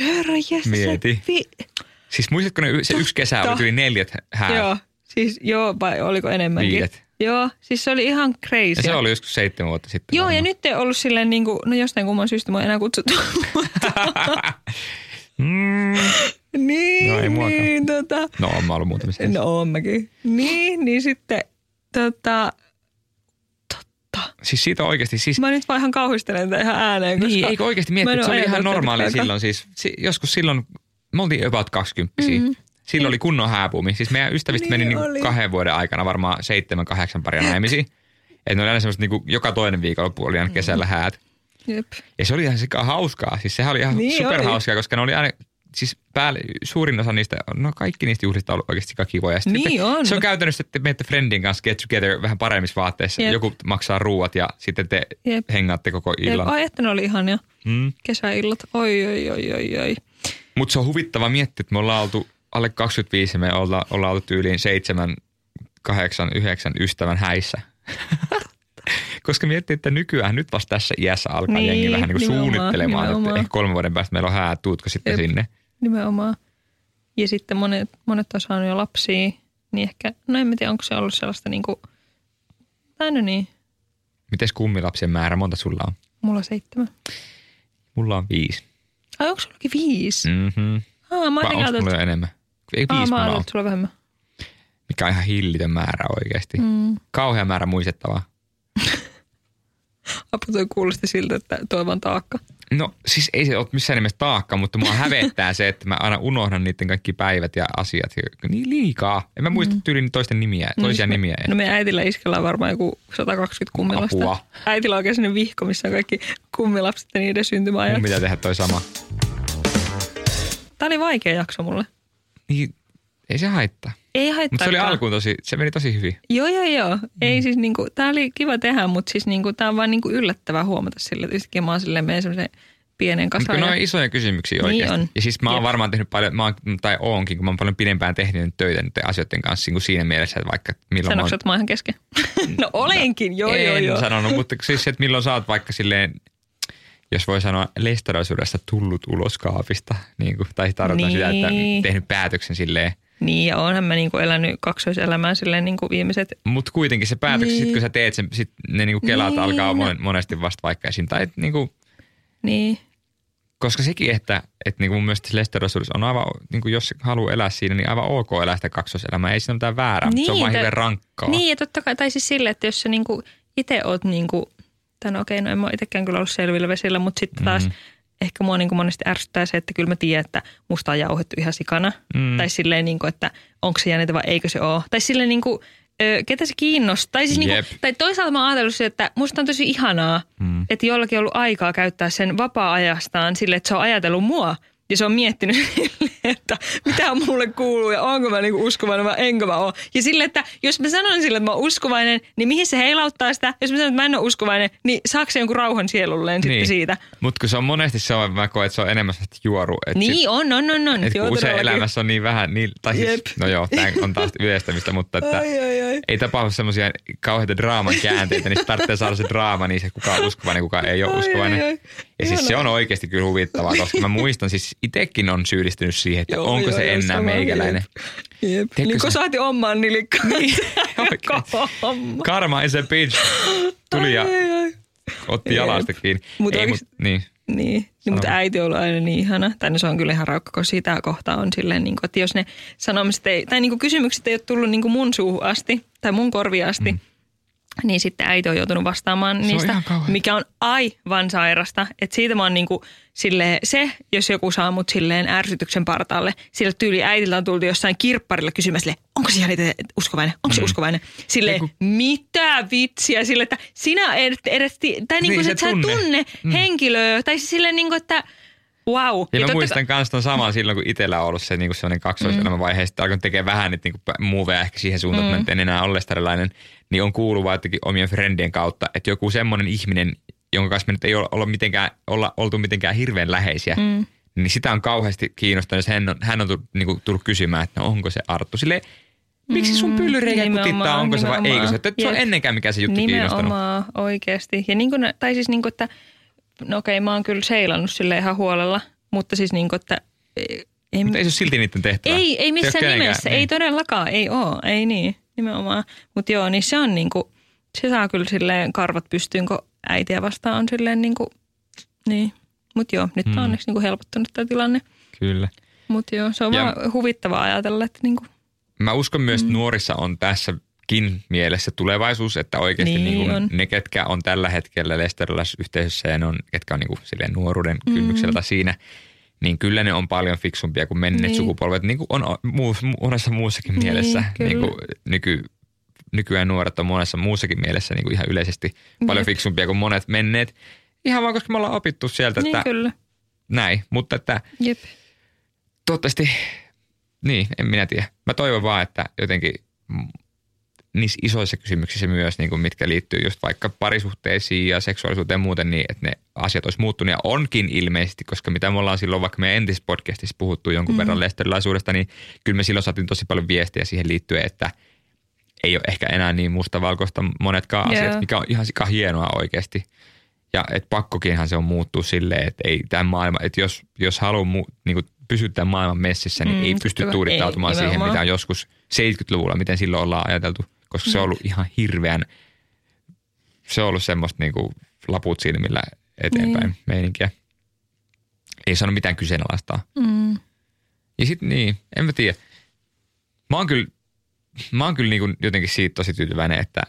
S2: Herra jes,
S3: Mieti.
S2: Se, vi-
S3: Siis muistatko ne, se yksi kesä oli yli neljät hää?
S2: joo, siis joo, vai oliko enemmänkin?
S3: Viidet.
S2: Joo, siis se oli ihan crazy.
S3: Ja se oli joskus seitsemän vuotta sitten.
S2: Joo, ja
S3: varmaan.
S2: nyt ei ollut silleen niinku, no jostain kumman syystä mua ei enää kutsuttu.
S3: mm,
S2: niin,
S3: No, ei
S2: niin, tota,
S3: no, on mä ollut muutamissa.
S2: no oon mäkin. Niin, niin sitten, tota.
S3: Siis siitä oikeasti, siis
S2: Mä nyt vaan ihan kauhistelen tätä ihan ääneen, koska
S3: Niin, eikö oikeasti miettiä, että se oli ihan normaalia silloin. Siis, si, joskus silloin, me oltiin about 20 mm-hmm. Silloin oli kunnon hääpumi. Siis meidän ystävistä
S2: Niin
S3: meni
S2: oli.
S3: niinku kahden vuoden aikana varmaan seitsemän, kahdeksan paria naimisiin. Että ne oli aina semmoista niinku, joka toinen viikonloppu oli aina kesällä häät.
S2: Jep.
S3: Ja se oli ihan hauskaa. Siis sehän oli ihan
S2: Niin
S3: niin superhauskaa,
S2: oli.
S3: koska ne oli aina, siis päälle, suurin osa niistä, no kaikki niistä juhlista on ollut oikeasti aika kivoja. Sitten
S2: Niin
S3: te,
S2: on.
S3: Se on käytännössä, että te menette friendin kanssa get together vähän paremmissa vaatteissa.
S2: Jep.
S3: Joku maksaa ruuat ja sitten te
S2: Jep.
S3: hengaatte koko
S2: Jep.
S3: illan.
S2: Ai, että ne oli ihania
S3: Mm.
S2: kesäillat. Oi, oi, oi, oi, oi.
S3: Mutta se on huvittava miettiä, että me ollaan oltu alle 25 ja me ollaan, ollaan oltu tyyliin 7, 8, 9 ystävän häissä. Koska miettii, että nykyään nyt vasta tässä iässä alkaa
S2: Niin,
S3: jengi vähän niin kuin
S2: nimenomaan,
S3: suunnittelemaan,
S2: nimenomaan.
S3: että kolmen vuoden päästä meillä on häät, tuutko sitten
S2: Jep.
S3: sinne.
S2: Nimenomaan. Ja sitten monet, monet on saanut jo lapsia, niin ehkä, no en mä tiedä, onko se ollut sellaista niinku, tai no niin,
S3: Mites kummilapsien määrä, monta sulla on?
S2: mulla on seitsemän.
S3: Mulla on viisi.
S2: Ai onko sullakin viisi?
S3: Mm-hmm.
S2: Aa, mä
S3: Vai onko mulla enemmän? Ei
S2: aa,
S3: viisi
S2: mä
S3: mulla
S2: ajattelin, että sulla on vähemmän.
S3: Mikä on ihan hillitön määrä oikeasti. Mm. Kauhea määrä muistettavaa.
S2: Apu toi kuulosti siltä, että toi vaan taakka.
S3: No siis ei se ole missään nimessä taakka, mutta mua hävettää se, että mä aina unohdan niiden kaikki päivät ja asiat. Niin liikaa. En mä muista tyyliin toisten nimiä, toisia
S2: no,
S3: nimiä.
S2: No meidän äitillä iskellä on varmaan joku 120 kummilasta.
S3: Apua.
S2: Äitillä on oikein sellainen vihko, missä on kaikki kummilapset ja niiden syntymäajat.
S3: Mun pitää tehdä toi sama.
S2: Tämä oli vaikea jakso mulle.
S3: Niin, ei se haittaa.
S2: Ei haittaa.
S3: Mutta se oli alkuun tosi, se meni tosi hyvin.
S2: Joo, joo, joo.
S3: Mm.
S2: Ei siis niinku, tää oli kiva tehdä, mutta siis niinku, tää on vaan niinku yllättävää huomata sille, että yhtäkkiä mä oon silleen menen semmoisen pienen
S3: Mutta ne
S2: ja-
S3: on isoja kysymyksiä
S2: Niin
S3: oikeasti.
S2: on.
S3: Ja siis mä oon
S2: Jep.
S3: varmaan tehnyt paljon, mä oon, tai oonkin, kun mä oon paljon pidempään tehnyt nyt töitä nyt asioiden kanssa niin kuin siinä mielessä, että vaikka milloin mä
S2: Sanoitko,
S3: oon,
S2: että mä oon ihan kesken? no olenkin, joo, joo,
S3: en
S2: joo.
S3: sanonut, mutta siis että milloin sä oot vaikka silleen, jos voi sanoa lestaraisuudesta tullut ulos kaapista, niin kuin, tai tarkoitan sitä, että
S2: Niin.
S3: tehnyt päätöksen silleen,
S2: Niin, ja oonhan mä niinku elänyt kaksoiselämää silleen niinku viimeiset
S3: mutta kuitenkin se päätöksen,
S2: Niin.
S3: sit kun sä teet sen, sit ne niinku kelat
S2: Niin.
S3: alkaa mon- monesti vasta vaikka esim. Tai niinku,
S2: Niin,
S3: koska sekin, että, että niinku mun mielestä se lestaraisuudessa on aivan, niinku jos haluaa elää siinä, niin aivan ok elää sitä kaksoiselämää. Ei siinä ole mitään väärää, niin, se on
S2: Niin,
S3: vaan hirveän rankkaa.
S2: niin ja totta kai, tai siis sille, että jos sä niinku itse oot niinku, tai no okei, no en mä itsekään kyllä ollut selvillä vesillä, mutta sitten taas,
S3: Mhm.
S2: Ehkä mua niin kuin monesti ärsyttää se, että kyllä mä tiedän, että musta on jauhettu ihan sikana.
S3: Mm.
S2: Tai silleen, niin kuin, että onko se jännitä vai eikö se ole. Tai silleen niin kuin, ö, ketä se kiinnostaa. Tai, siis niin kuin, tai toisaalta mä oon ajatellut se, että musta on tosi ihanaa,
S3: Mm.
S2: että jollakin on ollut aikaa käyttää sen vapaa-ajastaan sille, että se on ajatellut mua. Ja se on miettinyt, että mitä mulle kuuluu ja onko mä niinku uskovainen vai enkö mä ole. Ja sille, että jos mä sanon sille, että mä oon uskovainen, niin mihin se heilauttaa sitä? Jos mä sanon, että mä en ole uskovainen, niin saako se jonkun rauhan sielulleen niin. sitten siitä?
S3: Mutta kun se on monesti se on, mä koen, että se on enemmän sellaista juoru. Et
S2: Niin
S3: sit,
S2: on, on, on, on.
S3: et kun usein elämässä on niin vähän, niin, tai siis,
S2: Jep.
S3: no joo, tämä on taas yleistämistä, mutta että
S2: Ai, ai, ai.
S3: ei tapahdu semmoisia kauheita draaman käänteitä, niin se tarvitsee saada se draama, niin se kuka on uskovainen, kuka ei ole
S2: Ai,
S3: uskovainen.
S2: ai, ai.
S3: Ja siis se on oikeasti kyllä huvittavaa, koska mä muistan, siis itsekin on syyllistynyt siihen, että
S2: Joo,
S3: onko
S2: joo,
S3: se
S2: joo,
S3: enää meikäläinen.
S2: Jep. Niin kun saatiin omaan nilikkaan. Niin.
S3: Karma is a bitch. Tuli ja
S2: Ai, ai, ai.
S3: otti jalasta kiinni.
S2: Mut
S3: ei, mut, niin.
S2: Niin, niin mutta äiti on ollut aina niin ihana. Tai no se on kyllä ihan raukka, kun sitä kohtaa on silleen, niin kuin, että jos ne sanomiset ei, tai niin kuin kysymykset ei ole tullut niin kuin mun suuhun asti tai mun korviin asti, mm. Niin sitten äiti on joutunut vastaamaan
S3: on
S2: niistä,
S3: kauhean.
S2: mikä on aivan sairasta. Että siitä mä oon niin kuin, silleen, se, jos joku saa mut silleen ärsytyksen partaalle, sillä tyyli äitiltä on tullut jossain kirpparilla kysymässä, onko se itse uskovainen, onko se
S3: Mm.
S2: uskovainen? Silleen,
S3: Ei kun-
S2: mitä vitsiä, sille, että sinä edes, edes tai niin
S3: Niin, se
S2: että sä et
S3: tunne.
S2: tunne
S3: Mm.
S2: henkilöä, tai siis silleen niin kuin, että wow.
S3: Ja, mä muistan myös ton saman silloin, kun itsellä on ollut se niin sellainen kaksoiselämän vaihe, mm. sitten alkanut tekemään vähän niitä niin muuveja ehkä siihen suuntaan, mm. että en enää ole lestarilainen, niin on kuullut vaan jotenkin omien friendien kautta, että joku semmoinen ihminen, jonka kanssa me nyt ei olla, mitenkään, olla oltu mitenkään hirveän läheisiä, mm. niin sitä on kauheasti kiinnostanut. Hän on, hän on tullut, niin kuin, tullut kysymään, että no onko se Arttu. Sille, miksi sun pyllyreikä
S2: nimenomaan,
S3: kutittaa, onko se vai
S2: nimenomaan.
S3: eikö se? Että se on ennenkään mikä se juttu kiinnostanut.
S2: Nimenomaan oikeasti. Ja niin kuin, tai siis niin kuin, että no okei, mä oon kyllä seilannut sille ihan huolella, mutta siis niin kuin, että ei,
S3: Mutta ei se ole silti niiden tehtävä.
S2: ei, ei missään
S3: kenenkään,
S2: nimessä,
S3: niin.
S2: ei todellakaan, ei oo, ei niin, nimenomaan. Mutta joo, niin se on niin kuin, se saa kyllä silleen karvat pystyyn, kun äitiä vastaan on silleen niin kuin, niin. Mutta joo, nyt mm.
S3: Mm.
S2: on onneksi niin kuin helpottunut tämä tilanne.
S3: Kyllä.
S2: Mutta joo, se on
S3: Ja-
S2: vaan huvittavaa ajatella, että niin kuin,
S3: Mä uskon myös, että nuorissa on tässäkin mielessä tulevaisuus, että oikeasti
S2: Niin
S3: niin kuin ne, ketkä on tällä hetkellä lesteriläisyhteisössä ja ne on, ketkä on niin kuin silleen nuoruuden kynnyksellä tai siinä, niin kyllä ne on paljon fiksumpia kuin menneet
S2: Niin.
S3: niin. sukupolvet, niin kuin on muu, monessa muussakin
S2: Niin,
S3: mielessä.
S2: kyllä.
S3: Niin kuin nyky, nykyään nuoret on monessa muussakin mielessä niin kuin ihan yleisesti paljon
S2: Jep.
S3: fiksumpia kuin monet menneet. Ihan vaan, koska me ollaan opittu sieltä,
S2: niin
S3: että
S2: kyllä,
S3: näin. Mutta että
S2: jep.
S3: toivottavasti, niin, en minä tiedä. Mä toivon vaan, että jotenkin mm, niissä isoissa kysymyksissä myös, niin kuin mitkä liittyy just vaikka parisuhteisiin ja seksuaalisuuteen ja muuten, niin että ne asiat olisi muuttunut ja onkin ilmeisesti, koska mitä me ollaan silloin vaikka meidän entisessä podcastissa puhuttu jonkun mm. verran lesterilaisuudesta, niin kyllä me silloin saatiin tosi paljon viestiä siihen liittyen, että ei ole ehkä enää niin mustavalkoista monetkaan
S2: Joo.
S3: asiat, mikä on ihan sika hienoa oikeasti. Ja et pakkokinhan se on muuttuu silleen, että ei tämä maailma, että jos, jos haluaa mu, niin kuin pysyä tämän maailman messissä, niin
S2: Mm,
S3: ei pysty tuudittautumaan
S2: Ei,
S3: siihen, mitä on joskus 70-luvulla, miten silloin ollaan ajateltu. Koska se on ollut ihan hirveän, se on ollut semmoista niin kuin laput silmillä eteenpäin
S2: Niin.
S3: meininkiä. Ei saanut mitään kyseenalaistaa.
S2: Mm.
S3: Ja sitten niin, en mä tiedä. Mä oon kyllä, mä oon kyllä niin kuin jotenkin siitä tosi tyytyväinen, että,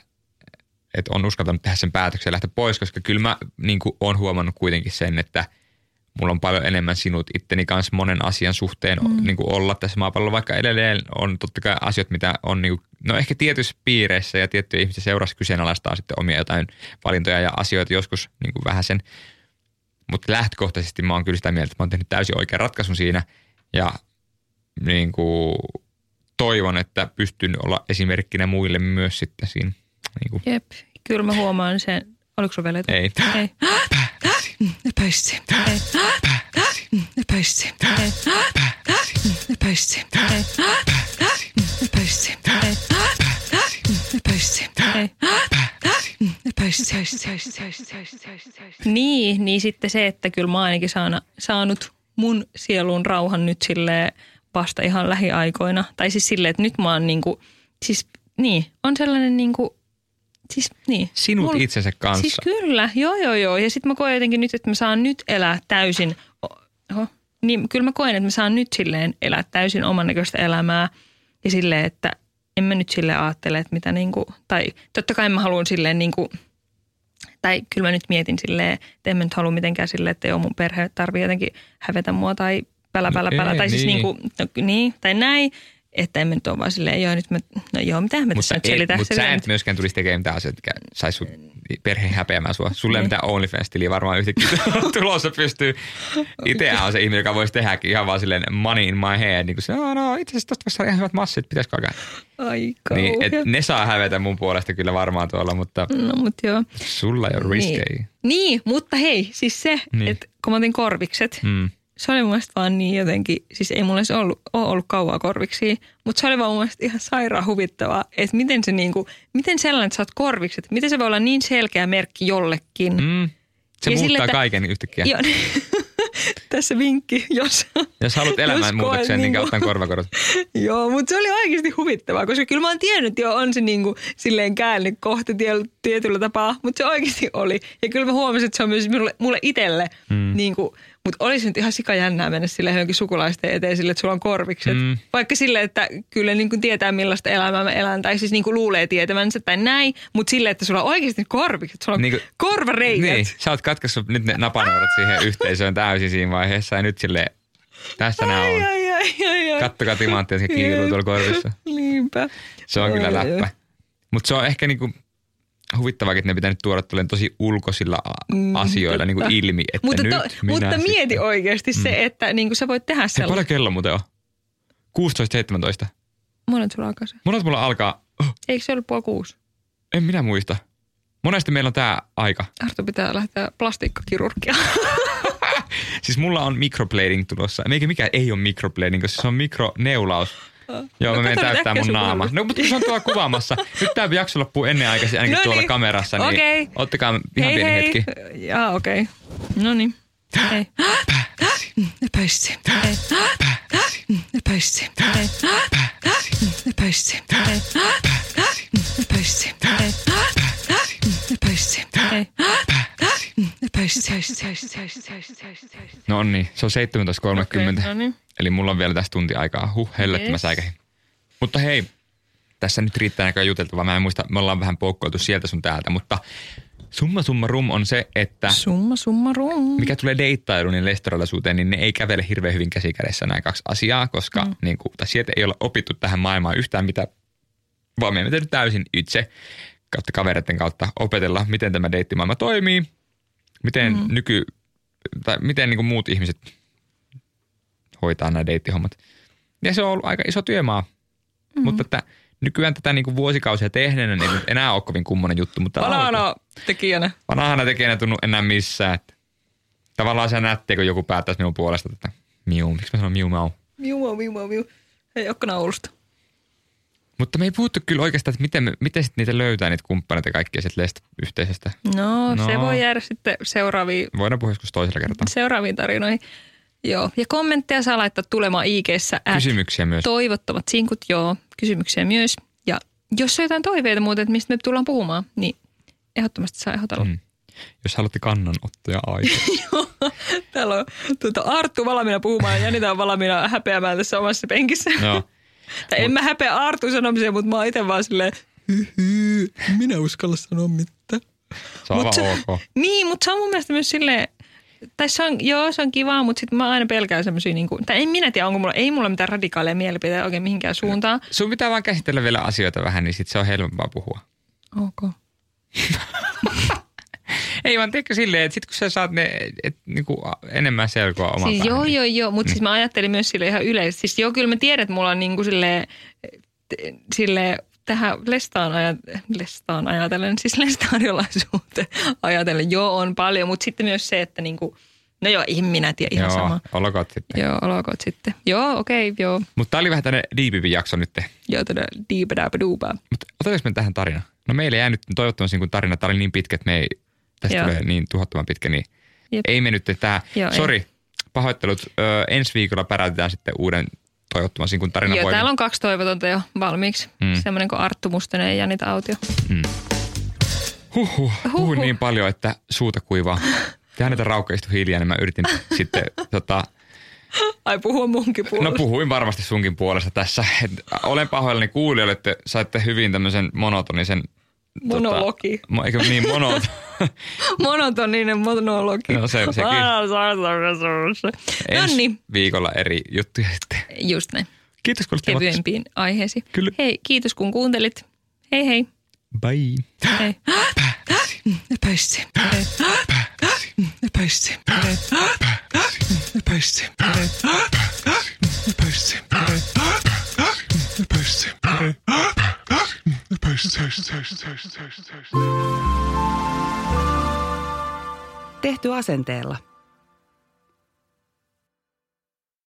S3: että on uskaltanut tehdä sen päätöksen lähteä pois, koska kyllä mä niin kuin oon huomannut kuitenkin sen, että mulla on paljon enemmän sinut itteni kanssa monen asian suhteen mm. niin kuin olla tässä maapallolla, vaikka edelleen on totta kai asiat, mitä on niin kuin, no ehkä tietyissä piireissä ja tiettyjä ihmisiä seurassa kyseenalaistaa sitten omia jotain valintoja ja asioita joskus niin kuin vähän sen, mutta lähtökohtaisesti mä oon kyllä sitä mieltä, että mä oon tehnyt täysin oikean ratkaisun siinä ja niin kuin, toivon, että pystyn olla esimerkkinä muille myös sitten siinä. Niin kuin,
S2: Jep, kyllä mä huomaan sen. Oliko sulla vielä
S3: ei.
S2: Ei. Epäissi. Ei. Epäissi. Ei. Epäissi. Niin, niin sitten se, että kyllä mä oon ainakin saana, saanut mun sielun rauhan nyt sille vasta ihan lähiaikoina. Tai siis silleen, että nyt mä oon niinku, siis niin, on sellainen niinku, siis niin.
S3: Sinut
S2: Mulla-
S3: itsensä kanssa.
S2: Siis kyllä, joo joo joo. Ja sitten mä koen jotenkin nyt, että mä saan nyt elää täysin, oho, niin kyllä mä koen, että mä saan nyt silleen elää täysin oman näköistä elämää. Ja silleen, että en mä nyt silleen ajattele, että mitä niinku, tai totta kai mä haluan silleen niinku, tai kyllä mä nyt mietin silleen, että en mä nyt halua mitenkään silleen, että joo mun perhe tarvii jotenkin hävetä mua tai pälä, pälä,
S3: No
S2: pälä.
S3: ei,
S2: tai siis
S3: niin.
S2: niinku, no, niin, tai näin. Että en mä nyt ole vaan silleen, joo nyt mä, no joo, mitä mä tässä nyt selitän.
S3: mutta sä et myöskään tulisi tekemään mitään asioita, jotka sais sun perheen häpeämään sua. Sulle ei
S2: Niin.
S3: mitään OnlyFans-tiliä varmaan yhtäkkiä tulossa pystyy. Itse on se ihminen, joka voisi tehdäkin ihan vaan silleen money in my head. Niin kuin se, no, no itse asiassa tosta voisi saada ihan hyvät massit, pitäisikö alkaa.
S2: Ai
S3: Niin, et ne saa hävetä mun puolesta kyllä varmaan tuolla, mutta
S2: No mut joo.
S3: sulla ei ole riskejä.
S2: Niin. niin, mutta hei, siis se,
S3: niin.
S2: että kun mä otin korvikset,
S3: Mm.
S2: Se oli mun mielestä vaan niin jotenkin, siis ei mulle se ollut, ole ollut kauaa korviksi, mutta se oli vaan mun mielestä ihan sairaan huvittavaa, että miten se niinku, miten sellainen, että sä oot korvikset, miten se voi olla niin selkeä merkki jollekin.
S3: Mm. Se
S2: Ja
S3: muuttaa
S2: sille, että-
S3: kaiken yhtäkkiä.
S2: Joo, tässä vinkki, jos...
S3: Jos haluat elämän muutokseen, niin kautta korvakorot.
S2: Joo, mutta se oli oikeasti huvittavaa, koska kyllä mä oon tiennyt, että joo, on se niinku silleen käänne kohta tie- tietyllä tapaa, mutta se oikeasti oli. Ja kyllä mä huomasin, että se on myös mulle, mulle itselle, mm. niinku, mutta olisi nyt ihan sikajännää mennä sille johonkin sukulaisten eteen sille, että sulla on korvikset.
S3: Mm.
S2: Vaikka sille, että kyllä niinku tietää millaista elämää mä elän, tai siis niinku luulee tietävänsä tai näin, mutta sille, että sulla on oikeasti korvikset, sulla on
S3: Niinku-
S2: niinku, korvareijät.
S3: Niin, sä oot katkaissut nyt ne napanuoret siihen yhteisöön täysin siinä vaiheessa ja nyt silleen, tässä nämä on.
S2: ai, ai, ai, ai.
S3: Kattokaa timanttia, se kiiluu tuolla korvissa.
S2: Niinpä.
S3: Se on kyllä
S2: Ai, ai.
S3: läppä. Mutta se on ehkä niinku huvittavaakin, että ne pitää nyt tuoda tosi ulkoisilla
S2: Mm,
S3: asioilla niinku
S2: totta.
S3: ilmi, että
S2: Mutta,
S3: nyt
S2: to,
S3: minä
S2: mutta mieti
S3: sitten.
S2: oikeasti mm. se, että niin kuin sä voit tehdä sellaista.
S3: paljon kello muuten on? 16.17.
S2: Monet sulla alkaa se?
S3: Monet mulla alkaa, oh,
S2: Eikö se ollut puoli kuusi?
S3: en minä muista. Monesti meillä on tää aika.
S2: Arto pitää lähteä plastiikkakirurgiaan.
S3: Siis mulla on microblading tulossa. Eikä mikä ei ole microblading, koska se on mikroneulaus. Joo,
S2: No
S3: mä menen
S2: kato nyt
S3: täyttää mun naama. No, mutta kun se on tuolla kuvaamassa. Nyt tää jakso loppuu ennen aikaisin, ainakin
S2: No
S3: tuolla
S2: niin.
S3: kamerassa. Niin
S2: Okei.
S3: Ottakaa ihan
S2: hei
S3: pieni
S2: hei.
S3: hetki.
S2: Jaa, okei. Okay. No niin. Hei. Pöyssi. Hei. Pöyssi. Hei.
S3: No niin, se on 17.30.
S2: Okei, no niin.
S3: Eli mulla on vielä tässä tunti aikaa. Huh, hellettä mä
S2: Yes.
S3: säikähin. Mutta hei, tässä nyt riittää näköjään juteltavaa. Mä en muista, me ollaan vähän poukkoiltu sieltä sun täältä, mutta summa summarum on se, että
S2: Summa summarum.
S3: mikä tulee deittailuun ja lestorilaisuuteen, niin ne ei kävele hirveän hyvin käsikädessä nämä kaksi asiaa, koska mm. niin kuin, sieltä ei ole opittu tähän maailmaan yhtään mitä, vaan meidän täytyy täysin itse kautta kavereiden kautta opetella, miten tämä deittimaailma toimii, miten mm. nyky, tai miten niin kuin muut ihmiset hoitaa nämä deittihommat. Ja se on ollut aika iso työmaa, mm. mutta että nykyään tätä niin kuin vuosikausia tehneenä, niin ei enää ole kovin kummonen juttu, mutta
S2: Banana tekijänä.
S3: Vanhana tekijänä tunnu enää missään. Että tavallaan se nätti, kun joku päättäisi minun puolesta tätä miu. Miksi mä sanon miu mau?
S2: Miu, miu, miu, miu. Hei, Okkana Oulusta.
S3: Mutta me ei puhuttu kyllä oikeastaan, että miten, me, miten sit niitä löytää, niitä kumppaneita kaikkia sieltä Lest-yhteisöstä.
S2: No,
S3: No.
S2: no, se voi jäädä sitten seuraaviin,
S3: Voidaan puhua joskus toisella kertaa.
S2: seuraaviin tarinoihin. Joo, ja kommentteja saa laittaa tulemaan IG-ssä. at
S3: Kysymyksiä myös.
S2: Toivottomat sinkut, joo. Kysymyksiä myös. Ja jos on jotain toiveita muuten, että mistä me tullaan puhumaan, niin ehdottomasti saa ehdotella.
S3: Mm. Jos haluatte kannanottoja aikaa.
S2: Täällä on tuota, Arttu valmiina puhumaan ja Janita on valmiina häpeämään tässä omassa penkissä.
S3: no,
S2: Tai en mä häpeä Artun sanomiseen, mutta mä oon itse vaan silleen, "Hyhy, en minä uskalla sanoa mitään.
S3: se on
S2: Mut
S3: aivan ok.
S2: Niin, mutta se on mun mielestä myös silleen, tai se on, joo, se on kivaa, mutta sitten mä aina pelkään semmoisia, niin kuin, tai en minä tiedä, onko mulla, ei mulla mitään radikaaleja mielipiteitä oikein mihinkään suuntaan.
S3: Sun pitää vaan käsitellä vielä asioita vähän, niin sit se on helpompaa puhua.
S2: Ok.
S3: Ei vaan tiedätkö silleen, että sit kun sä saat ne et, niinku, enemmän selkoa oman
S2: Siis
S3: päähän,
S2: joo,
S3: niin-
S2: joo, joo, mutta siis mä ajattelin myös sille ihan yleisesti. Siis joo, kyllä mä tiedän, että mulla on niin kuin sille, sille tähän lestaan, ajat, lestaan ajatellen, siis lestaariolaisuuteen ajatellen, joo, on paljon, mutta sitten myös se, että niin kuin, no joo, en minä tiedä ihan
S3: Joo,
S2: sama.
S3: olkoot sitten.
S2: Joo, olkoon sitten. Joo, okei, okay, joo.
S3: Mutta tää oli vähän tänne diipimpi jakso nyt.
S2: Joo, tätä diipedääpäduupää.
S3: Mutta otetaanko me tähän tarina? No meillä jää nyt toivottavasti kun tarina, tämä oli niin pitkä, että me ei, tästä
S2: Joo.
S3: tulee niin tuhottoman pitkä, niin
S2: Jep.
S3: ei me nyt tää.
S2: Joo, ei.
S3: Sori, pahoittelut. Ö, ensi viikolla päräytetään sitten uuden toivottoman sinkun tarinan
S2: Joo,
S3: voimin.
S2: täällä on kaksi toivotonta jo valmiiksi.
S3: Mm.
S2: Mm. Semmoinen kuin Arttu Mustonen ja Janita Autio.
S3: Huhhuh, puhuin niin paljon, että suuta kuivaa. Ja näitä raukka istui hiljaa, niin mä yritin sitten tota,
S2: Ai puhua munkin
S3: No
S2: puolesta.
S3: puhuin varmasti sunkin puolesta tässä. Et olen pahoillani kuulijoille, että saitte hyvin tämmöisen monotonisen
S2: Monologi.
S3: Tota, eikö niin, mono,
S2: Monotoninen monologi.
S3: No se- sekin. Ensi viikolla eri juttuja sitten.
S2: just näin.
S3: Kiitos kun olet
S2: Kevyempiin aiheisiin.
S3: Kyllä.
S2: Hei, kiitos kun kuuntelit. Hei hei.
S3: Bye.
S2: Hei. Pössi. Pössi. Pössi.
S1: Tehty asenteella.